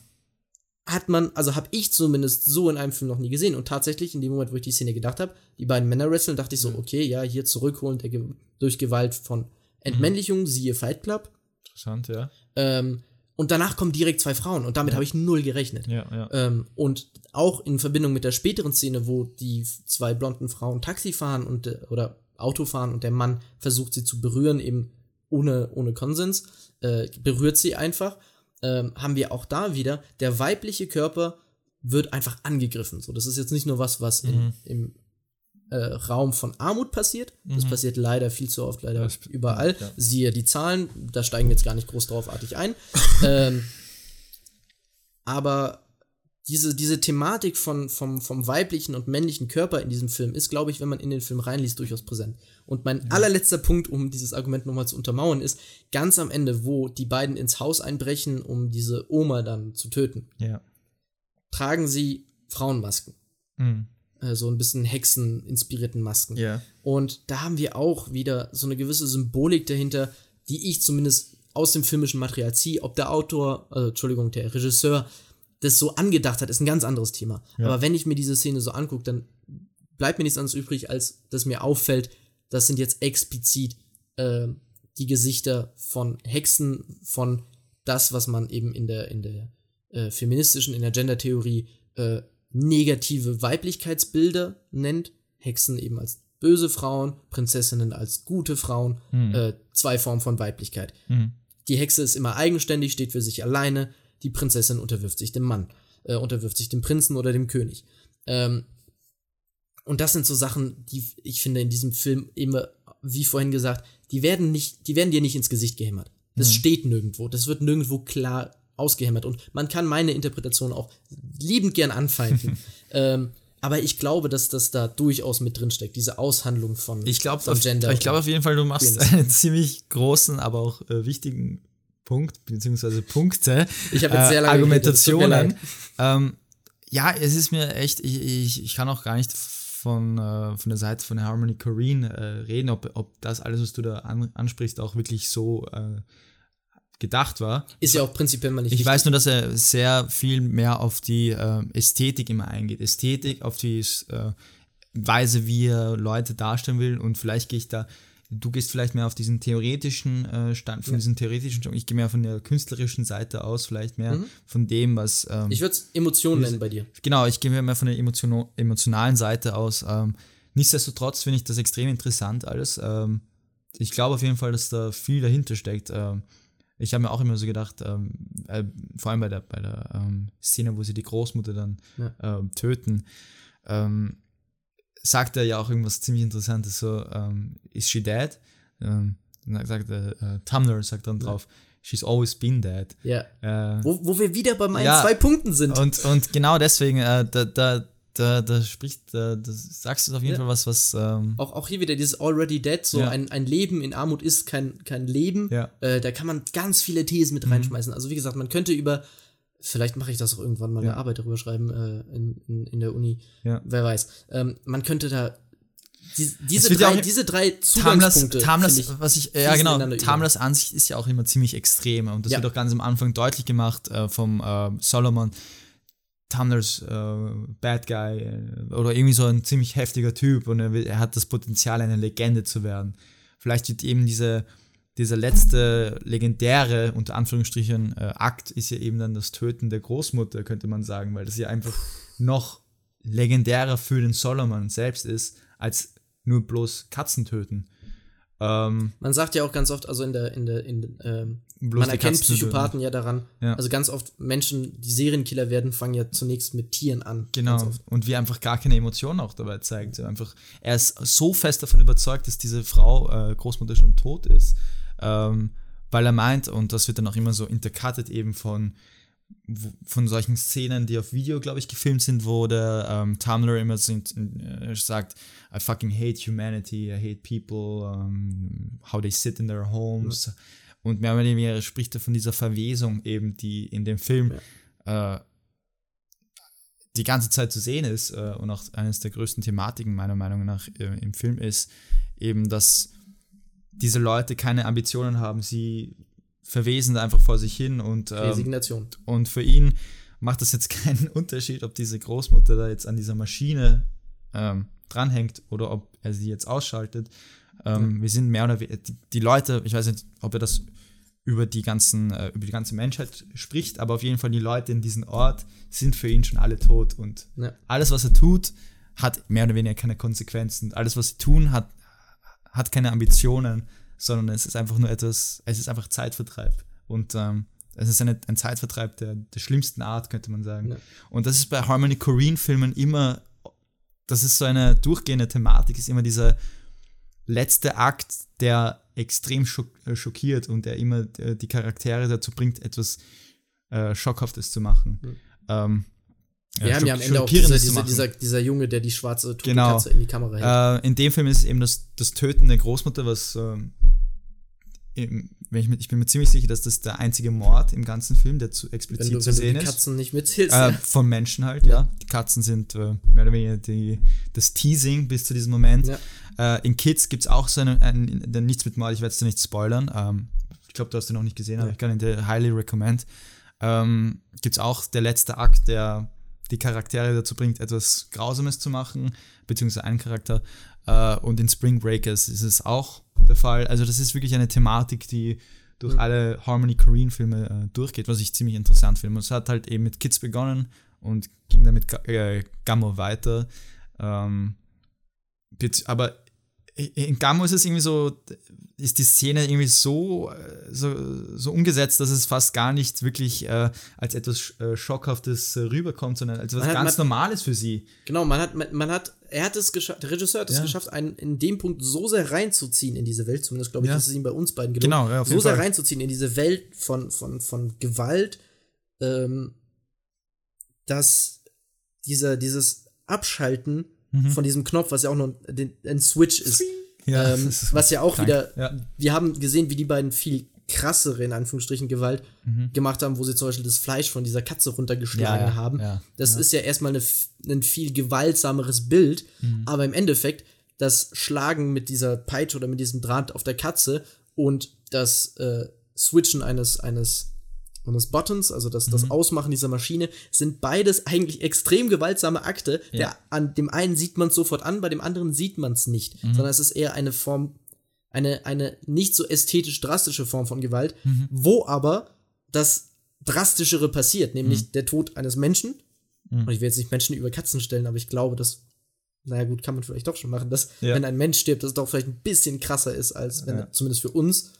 Hat man, also habe ich zumindest so in einem Film noch nie gesehen. Und tatsächlich, in dem Moment, wo ich die Szene gedacht habe, die beiden Männer wresteln, dachte ich so, okay, ja, hier zurückholen der, Ge- durch Gewalt von Entmännlichung, siehe Fight Club. Interessant, ja. Ähm, und danach kommen direkt zwei Frauen und damit habe ich null gerechnet. Ja, ja. Ähm, und auch in Verbindung mit der späteren Szene, wo die zwei blonden Frauen Taxi fahren und äh, oder Auto fahren und der Mann versucht sie zu berühren, eben ohne, ohne Konsens, äh, berührt sie einfach, ähm, haben wir auch da wieder, der weibliche Körper wird einfach angegriffen. So, das ist jetzt nicht nur was, was in, im äh, Raum von Armut passiert. Das passiert leider viel zu oft, leider Das- überall. ja. Siehe die Zahlen, da steigen wir jetzt gar nicht groß drauf-artig ein. ähm, aber diese, diese Thematik von, vom, vom weiblichen und männlichen Körper in diesem Film ist, glaube ich, wenn man in den Film reinliest, durchaus präsent. Und mein allerletzter Punkt, um dieses Argument nochmal zu untermauern, ist, ganz am Ende, wo die beiden ins Haus einbrechen, um diese Oma dann zu töten, Ja. tragen sie Frauenmasken. Mhm. Äh, so ein bisschen Hexen-inspirierten Masken. Ja. Und da haben wir auch wieder so eine gewisse Symbolik dahinter, die ich zumindest aus dem filmischen Material ziehe. Ob der Autor, also, Entschuldigung, der Regisseur das so angedacht hat, ist ein ganz anderes Thema. Ja. Aber wenn ich mir diese Szene so angucke, dann bleibt mir nichts anderes übrig, als dass mir auffällt, das sind jetzt explizit äh, die Gesichter von Hexen, von das, was man eben in der, in der äh, feministischen, in der Gender-Theorie äh, negative Weiblichkeitsbilder nennt. Hexen eben als böse Frauen, Prinzessinnen als gute Frauen, äh, zwei Formen von Weiblichkeit. Mhm. Die Hexe ist immer eigenständig, steht für sich alleine, die Prinzessin unterwirft sich dem Mann, äh, unterwirft sich dem Prinzen oder dem König. Ähm, und das sind so Sachen, die ich finde in diesem Film immer wie vorhin gesagt, die werden nicht, die werden dir nicht ins Gesicht gehämmert. Das mhm. steht nirgendwo. Das wird nirgendwo klar ausgehämmert. Und man kann meine Interpretation auch liebend gern anfeinden. ähm, aber ich glaube, dass das da durchaus mit drin steckt, diese Aushandlung von, ich glaub, von Gender. Auf, ich glaube auf jeden Fall, du machst Queerness. einen ziemlich großen, aber auch äh, wichtigen Punkt, beziehungsweise Punkte, ich habe jetzt sehr lange Argumentationen. Ähm, ja, es ist mir echt, ich, ich, ich kann auch gar nicht von, äh, von der Seite von Harmony Corrine äh, reden, ob, ob das alles, was du da an, ansprichst, auch wirklich so äh, gedacht war. Ist ja auch prinzipiell mal nicht. Ich wichtig. weiß nur, dass er sehr viel mehr auf die äh, Ästhetik immer eingeht. Ästhetik, auf die äh, Weise, wie er Leute darstellen will und vielleicht gehe ich da du gehst vielleicht mehr auf diesen theoretischen äh, Stand, von ja. diesem theoretischen Stand, ich gehe mehr von der künstlerischen Seite aus, vielleicht mehr mhm. von dem, was. Ähm, ich würde es Emotionen nennen bei dir. Genau, ich gehe mehr von der emotion emotionalen Seite aus. Ähm, nichtsdestotrotz finde ich das extrem interessant alles. Ähm, ich glaube auf jeden Fall, dass da viel dahinter steckt. Ähm, ich habe mir auch immer so gedacht, ähm, äh, vor allem bei der, bei der ähm, Szene, wo sie die Großmutter dann ja. äh, töten, ähm, sagt er ja auch irgendwas ziemlich Interessantes, so, ähm, is she dead? Ähm, dann sagt er, äh, Tumblr sagt dann drauf, ja. she's always been dead. Ja. Äh, wo, wo wir wieder bei meinen ja, zwei Punkten sind. Und, und genau deswegen, äh, da, da, da, da spricht, da, sagst du auf jeden ja. Fall was, was. Ähm, auch, auch hier wieder dieses Already Dead, so ja. ein, ein Leben in Armut ist kein, kein Leben. Ja. Äh, da kann man ganz viele Thesen mit mhm. reinschmeißen. Also, wie gesagt, man könnte über Vielleicht mache ich das auch irgendwann mal eine Arbeit darüber schreiben äh, in, in, in, der Uni. Wer weiß. Ähm, man könnte da die, diese, drei, diese drei Zugangspunkte. Tamlas, ich, was ich, ja genau, Tamlas Ansicht ist ja auch immer ziemlich extrem und das wird auch ganz am Anfang deutlich gemacht äh, vom äh, Solomon. Tumblrs äh, Bad Guy äh, oder irgendwie so ein ziemlich heftiger Typ und er, will, er hat das Potenzial, eine Legende zu werden. Vielleicht wird eben diese dieser letzte legendäre, unter Anführungsstrichen, äh, Akt ist ja eben dann das Töten der Großmutter, könnte man sagen, weil das ja einfach noch legendärer für den Solomon selbst ist, als nur bloß Katzen töten. Ähm, man sagt ja auch ganz oft, also in der, in der, in, ähm, man erkennt Psychopathen ja daran. Ja. Also ganz oft Menschen, die Serienkiller werden, fangen ja zunächst mit Tieren an. Genau. Und wie einfach gar keine Emotionen auch dabei zeigt. Einfach, er ist so fest davon überzeugt, dass diese Frau, äh, Großmutter, schon tot ist ähm, weil er meint, und das wird dann auch immer so intercutted eben von, von solchen Szenen, die auf Video, glaube ich, gefilmt sind, wo der ähm, Tumblr immer sind, äh, sagt, I fucking hate humanity, I hate people, um, how they sit in their homes. Ja. Und mehr oder weniger spricht er von dieser Verwesung eben, die in dem Film ja. äh, die ganze Zeit zu sehen ist äh, und auch eines der größten Thematiken meiner Meinung nach äh, im Film ist, eben, dass diese Leute keine Ambitionen haben, sie verwesen einfach vor sich hin und ähm, Resignation. Und für ihn macht das jetzt keinen Unterschied, ob diese Großmutter da jetzt an dieser Maschine ähm, dranhängt oder ob er sie jetzt ausschaltet. Ähm, ja. Wir sind mehr oder weniger, die, die, Leute, ich weiß nicht, ob er das über die ganzen, äh, über die ganze Menschheit spricht, aber auf jeden Fall die Leute in diesem Ort sind für ihn schon alle tot und ja. alles, was er tut, hat mehr oder weniger keine Konsequenzen. Alles, was sie tun, hat, hat keine Ambitionen, sondern es ist einfach nur etwas, es ist einfach Zeitvertreib. Und ähm, es ist eine, ein Zeitvertreib der, der schlimmsten Art, könnte man sagen. Ja. Und das ist bei Harmony Korine-Filmen immer, das ist so eine durchgehende Thematik, ist immer dieser letzte Akt, der extrem schock, äh, schockiert und der immer äh, die Charaktere dazu bringt, etwas äh, Schockhaftes zu machen. Mhm. Ähm, wir ja, haben ja am Ende auch diese, diese, dieser, dieser Junge, der die schwarze genau. Katze in die Kamera hält. Äh, in dem Film ist es eben das, das Töten der Großmutter, was ähm, wenn ich, ich bin mir ziemlich sicher, dass das der einzige Mord im ganzen Film, der zu explizit wenn du, zu sehen ist. die Katzen nicht mitzählst. Äh, von Menschen halt, ja. ja. Die Katzen sind äh, mehr oder weniger die, das Teasing bis zu diesem Moment. Ja. Äh, in Kids gibt es auch so einen, einen, einen, nichts mit Mord, ich werde es dir nicht spoilern. Ähm, ich glaube, du hast den noch nicht gesehen, aber ich kann ihn dir highly recommend. Ähm, gibt es auch der letzte Akt, der die Charaktere dazu bringt, etwas Grausames zu machen, beziehungsweise einen Charakter. Äh, und in Spring Breakers ist es auch der Fall. Also das ist wirklich eine Thematik, die durch mhm. alle Harmony Korean Filme äh, durchgeht, was ich ziemlich interessant finde. Und es hat halt eben mit Kids begonnen und ging dann mit äh, Gamma weiter. Ähm, aber in Gammo ist es irgendwie so, ist die Szene irgendwie so, äh, so, so umgesetzt, dass es fast gar nicht wirklich äh, als etwas äh, Schockhaftes äh, rüberkommt, sondern als etwas hat, ganz man, Normales für sie. Genau, man hat, man, man hat, er hat es geschafft, der Regisseur hat es ja. geschafft, einen in dem Punkt so sehr reinzuziehen in diese Welt, zumindest glaube ich, ja. das ist ihm bei uns beiden gelungen, genau, ja, so sehr Fall. reinzuziehen in diese Welt von, von, von Gewalt, ähm, dass dieser, dieses Abschalten mhm. von diesem Knopf, was ja auch noch ein, ein Switch ist, ja, ähm, was ja auch krank. wieder, ja. wir haben gesehen, wie die beiden viel krassere, in Anführungsstrichen, Gewalt mhm. gemacht haben, wo sie zum Beispiel das Fleisch von dieser Katze runtergeschlagen ja, haben. das ist ja erstmal eine, ein viel gewaltsameres Bild, mhm. aber im Endeffekt das Schlagen mit dieser Peitsche oder mit diesem Draht auf der Katze und das äh, Switchen eines, eines und des Buttons, also das, das mhm. Ausmachen dieser Maschine, sind beides eigentlich extrem gewaltsame Akte. Ja. Der, an dem einen sieht man es sofort an, bei dem anderen sieht man es nicht, mhm. sondern es ist eher eine Form, eine, eine nicht so ästhetisch drastische Form von Gewalt, mhm. wo aber das Drastischere passiert, nämlich mhm. der Tod eines Menschen. Mhm. Und ich will jetzt nicht Menschen über Katzen stellen, aber ich glaube, dass naja gut, kann man vielleicht doch schon machen, dass ja. wenn ein Mensch stirbt, das doch vielleicht ein bisschen krasser ist, als wenn, ja. zumindest für uns,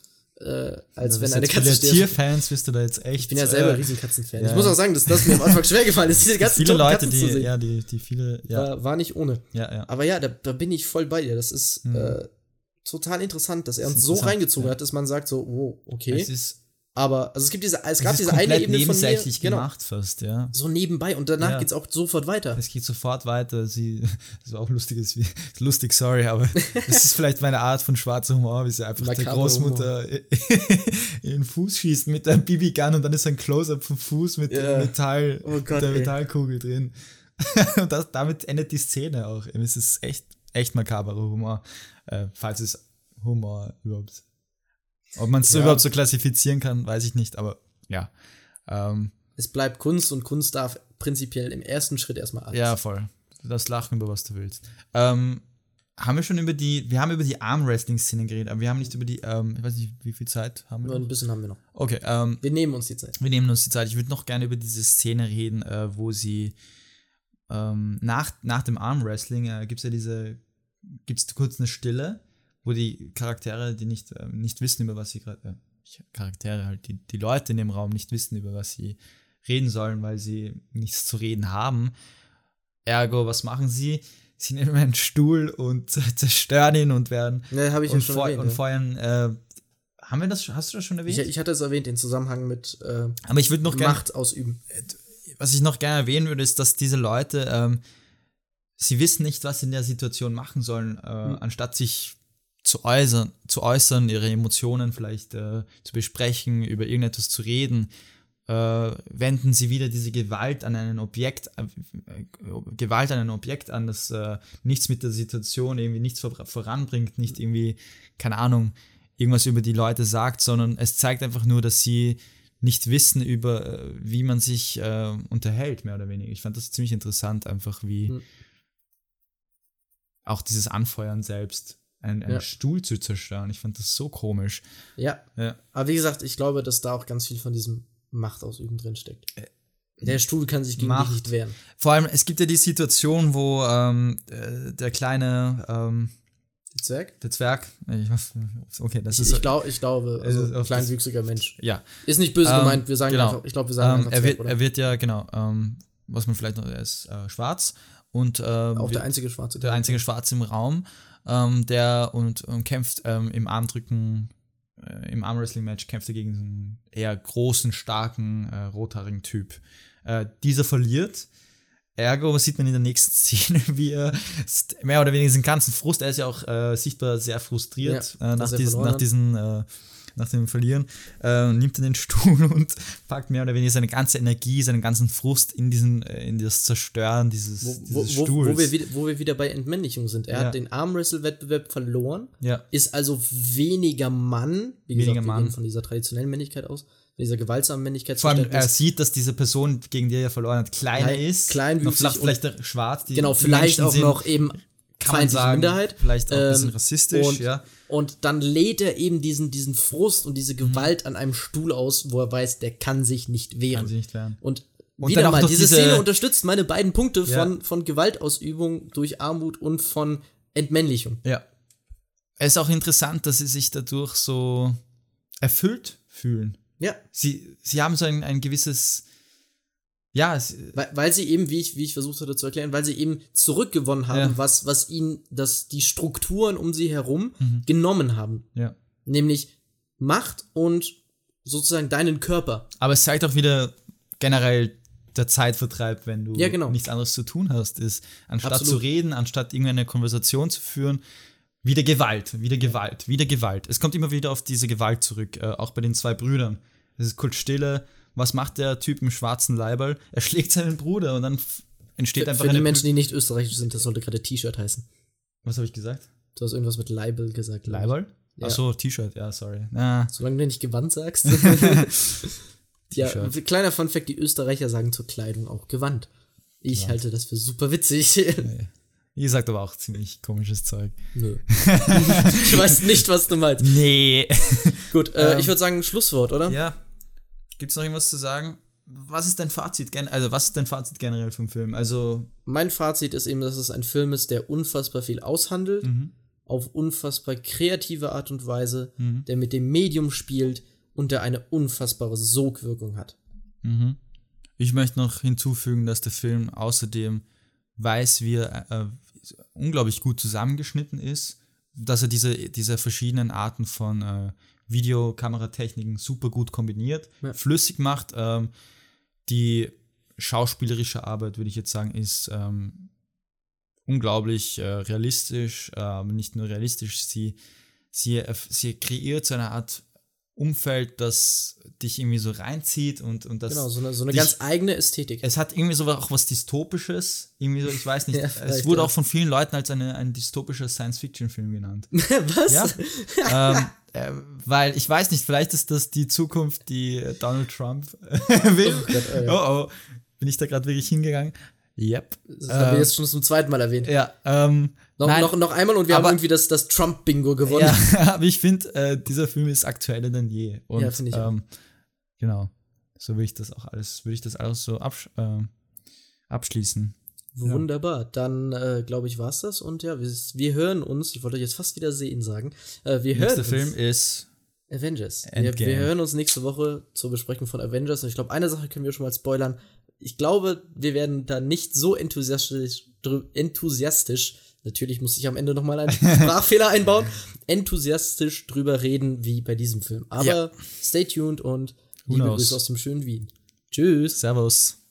äh, als wenn eine Katze stirbt. Tierfans bist du da jetzt echt. Ich bin ja selber äh, riesen Katzenfan. Ja. Ich muss auch sagen, dass das mir am Anfang schwer gefallen ist, diese ganzen viele Leute, die, ja, die, die viele, ja. War, war nicht ohne. Ja, ja. Aber ja, da, da bin ich voll bei dir. Das ist mhm. äh, total interessant, dass er uns so reingezogen ja. hat, dass man sagt so, oh, okay. Es ist aber, also es gibt diese, es gab diese eine Ebene von mir, genau, gemacht fast, ja. So nebenbei und danach ja. geht's auch sofort weiter. Es geht sofort weiter. Sie, das war auch lustiges, lustig, sorry, aber das ist vielleicht meine Art von schwarzer Humor, wie sie einfach Makabre der Großmutter in den Fuß schießt mit einem BB-Gun und dann ist ein Close-up vom Fuß mit ja. Metall, oh Gott, der ey. Metallkugel drin. und das, damit endet die Szene auch. Es ist echt, echt makaberer Humor, äh, falls es Humor überhaupt ob man es ja. überhaupt so klassifizieren kann, weiß ich nicht, aber ja. Ähm, es bleibt Kunst und Kunst darf prinzipiell im ersten Schritt erstmal alles. Ja, voll. Das Lachen über was du willst. Ähm, haben wir schon über die, wir haben über die Arm-Wrestling-Szene geredet, aber wir haben nicht über die, ähm, ich weiß nicht, wie viel Zeit haben wir? Nur ein bisschen haben wir noch. Okay. Ähm, wir nehmen uns die Zeit. Wir nehmen uns die Zeit. Ich würde noch gerne über diese Szene reden, äh, wo sie ähm, nach, nach dem Arm-Wrestling äh, gibt es ja diese, gibt es kurz eine Stille wo die Charaktere, die nicht, äh, nicht wissen, über was sie gerade, äh, Charaktere halt, die, die Leute in dem Raum nicht wissen, über was sie reden sollen, weil sie nichts zu reden haben. Ergo, was machen sie? Sie nehmen einen Stuhl und zerstören ihn und werden ne, hab ich und, ja schon erwähnt, und feuern. Äh, haben wir das? Hast du das schon erwähnt? Ich, ich hatte es erwähnt, den Zusammenhang mit äh, Aber ich würde noch Macht gern, ausüben. Was ich noch gerne erwähnen würde, ist, dass diese Leute ähm, sie wissen nicht, was sie in der Situation machen sollen, äh, hm. anstatt sich zu äußern, zu äußern ihre Emotionen vielleicht äh, zu besprechen, über irgendetwas zu reden, äh, wenden sie wieder diese Gewalt an ein Objekt, äh, Gewalt an ein Objekt an, das äh, nichts mit der Situation irgendwie nichts vor, voranbringt, nicht irgendwie, keine Ahnung, irgendwas über die Leute sagt, sondern es zeigt einfach nur, dass sie nicht wissen über, äh, wie man sich äh, unterhält, mehr oder weniger. Ich fand das ziemlich interessant, einfach wie mhm. auch dieses Anfeuern selbst einen, einen ja. Stuhl zu zerstören. Ich fand das so komisch. Ja. ja. Aber wie gesagt, ich glaube, dass da auch ganz viel von diesem Machtausüben drinsteckt. Äh, der Stuhl kann sich gegen Macht. nicht wehren. Vor allem, es gibt ja die Situation, wo ähm, äh, der kleine ähm, der Zwerg? Der Zwerg. Okay, das ich, ist. Ich, glaub, ich glaube, also ein kleinwüchsiger Mensch. Ja. Ist nicht böse ähm, gemeint, wir sagen genau. einfach, ich glaube, wir sagen ähm, einfach er, Zwerg, wird, er wird ja, genau, ähm, was man vielleicht noch, er ist äh, schwarz und. Ähm, Auch der einzige Schwarze. Der einzige Schwarze im Raum ähm, der und, und kämpft ähm, im Armdrücken, äh, im Armwrestling-Match kämpft er gegen einen eher großen, starken, äh, rothaarigen Typ. Äh, dieser verliert. Ergo sieht man in der nächsten Szene, wie er mehr oder weniger diesen ganzen Frust, er ist ja auch äh, sichtbar sehr frustriert ja, äh, nach, diesen, nach diesen äh, nach dem Verlieren, äh, nimmt er den Stuhl und packt mehr oder weniger seine ganze Energie, seinen ganzen Frust in diesen, äh, in das Zerstören dieses, wo, dieses wo, Stuhls. Wo wir, wieder, wo wir wieder bei Entmännlichung sind. Er ja. hat den Armwrestle-Wettbewerb verloren, ja. ist also weniger Mann, wie weniger gesagt, Mann. von dieser traditionellen Männlichkeit aus dieser gewaltsamen Männlichkeit Vor allem, er sieht, dass diese Person, gegen die er verloren hat, kleiner Klein, ist. Kleinwüchsig. Vielleicht, vielleicht schwarz. Die genau, vielleicht auch noch eben kann man sagen, Minderheit. Vielleicht auch ein bisschen ähm, rassistisch, und, ja. Und dann lädt er eben diesen, diesen Frust und diese Gewalt mhm. an einem Stuhl aus, wo er weiß, der kann sich nicht wehren. Kann sich nicht wehren. Und, und wieder mal, diese, diese, Szene unterstützt meine beiden Punkte ja. von, von Gewaltausübung durch Armut und von Entmännlichung. Ja. es ist auch interessant, dass sie sich dadurch so erfüllt fühlen. Ja. Sie, sie haben so ein, ein gewisses, ja, weil, weil sie eben, wie ich, wie ich versucht hatte zu erklären, weil sie eben zurückgewonnen haben, ja. was, was ihnen das, die Strukturen um sie herum mhm. genommen haben. Ja. Nämlich Macht und sozusagen deinen Körper. Aber es zeigt auch wieder generell der Zeitvertreib, wenn du ja, genau. nichts anderes zu tun hast, ist, anstatt Absolut. zu reden, anstatt irgendeine Konversation zu führen, wieder Gewalt, wieder Gewalt, wieder Gewalt. Es kommt immer wieder auf diese Gewalt zurück, äh, auch bei den zwei Brüdern. Es ist kurz Stille. Was macht der Typ im schwarzen Leiberl? Er schlägt seinen Bruder und dann entsteht für, einfach für eine. Für die Menschen, die nicht österreichisch sind, das sollte gerade T-Shirt heißen. Was habe ich gesagt? Du hast irgendwas mit Leibel gesagt. Leibel? Ja. Achso, T-Shirt, ja, sorry. Ah. Solange du nicht Gewand sagst. ja, kleiner Funfact: Die Österreicher sagen zur Kleidung auch Gewand. Ich ja. halte das für super witzig. Nee. Ihr sagt aber auch ziemlich komisches Zeug. Nö. ich weiß nicht, was du meinst. Nee. Gut, äh, ähm, ich würde sagen, Schlusswort, oder? Ja. Gibt es noch irgendwas zu sagen? Was ist dein Fazit? Also, was ist dein Fazit generell vom Film? Also. Mein Fazit ist eben, dass es ein Film ist, der unfassbar viel aushandelt, mhm. auf unfassbar kreative Art und Weise, mhm. der mit dem Medium spielt und der eine unfassbare Sogwirkung hat. Mhm. Ich möchte noch hinzufügen, dass der Film außerdem weiß, wie er äh, unglaublich gut zusammengeschnitten ist, dass er diese, diese verschiedenen Arten von äh, Videokameratechniken super gut kombiniert, ja. flüssig macht. Ähm, die schauspielerische Arbeit, würde ich jetzt sagen, ist ähm, unglaublich äh, realistisch, äh, nicht nur realistisch, sie, sie, sie kreiert so eine Art Umfeld, das dich irgendwie so reinzieht und, und das. Genau, so eine, so eine dich, ganz eigene Ästhetik. Es hat irgendwie so auch was Dystopisches. Irgendwie so, ich weiß nicht. ja, es wurde auch von vielen Leuten als eine, ein dystopischer Science-Fiction-Film genannt. was? Ja. ähm, äh, weil ich weiß nicht, vielleicht ist das die Zukunft, die Donald Trump will. Oh, Gott, oh, ja. oh, oh, bin ich da gerade wirklich hingegangen? Yep. Das ähm, haben wir jetzt schon zum zweiten Mal erwähnt. Ja, ähm, noch, noch, noch einmal und wir aber, haben irgendwie das, das Trump-Bingo gewonnen. Ja, aber ich finde, äh, dieser Film ist aktueller denn je. Und, ja, finde ich ähm, Genau. So würde ich das auch alles, würde ich das alles so absch äh, abschließen. Wunderbar. Dann äh, glaube ich, war es das. Und ja, wir, wir, hören uns, ich wollte jetzt fast wieder sehen sagen. Äh, wir hören Nächster Film ist Avengers. Wir, wir, hören uns nächste Woche zur Besprechung von Avengers. Und ich glaube, eine Sache können wir schon mal spoilern. Ich glaube, wir werden da nicht so enthusiastisch, enthusiastisch natürlich muss ich am Ende nochmal einen Sprachfehler einbauen, enthusiastisch drüber reden wie bei diesem Film. Aber ja. stay tuned und liebe Grüße aus dem schönen Wien. Tschüss. Servus.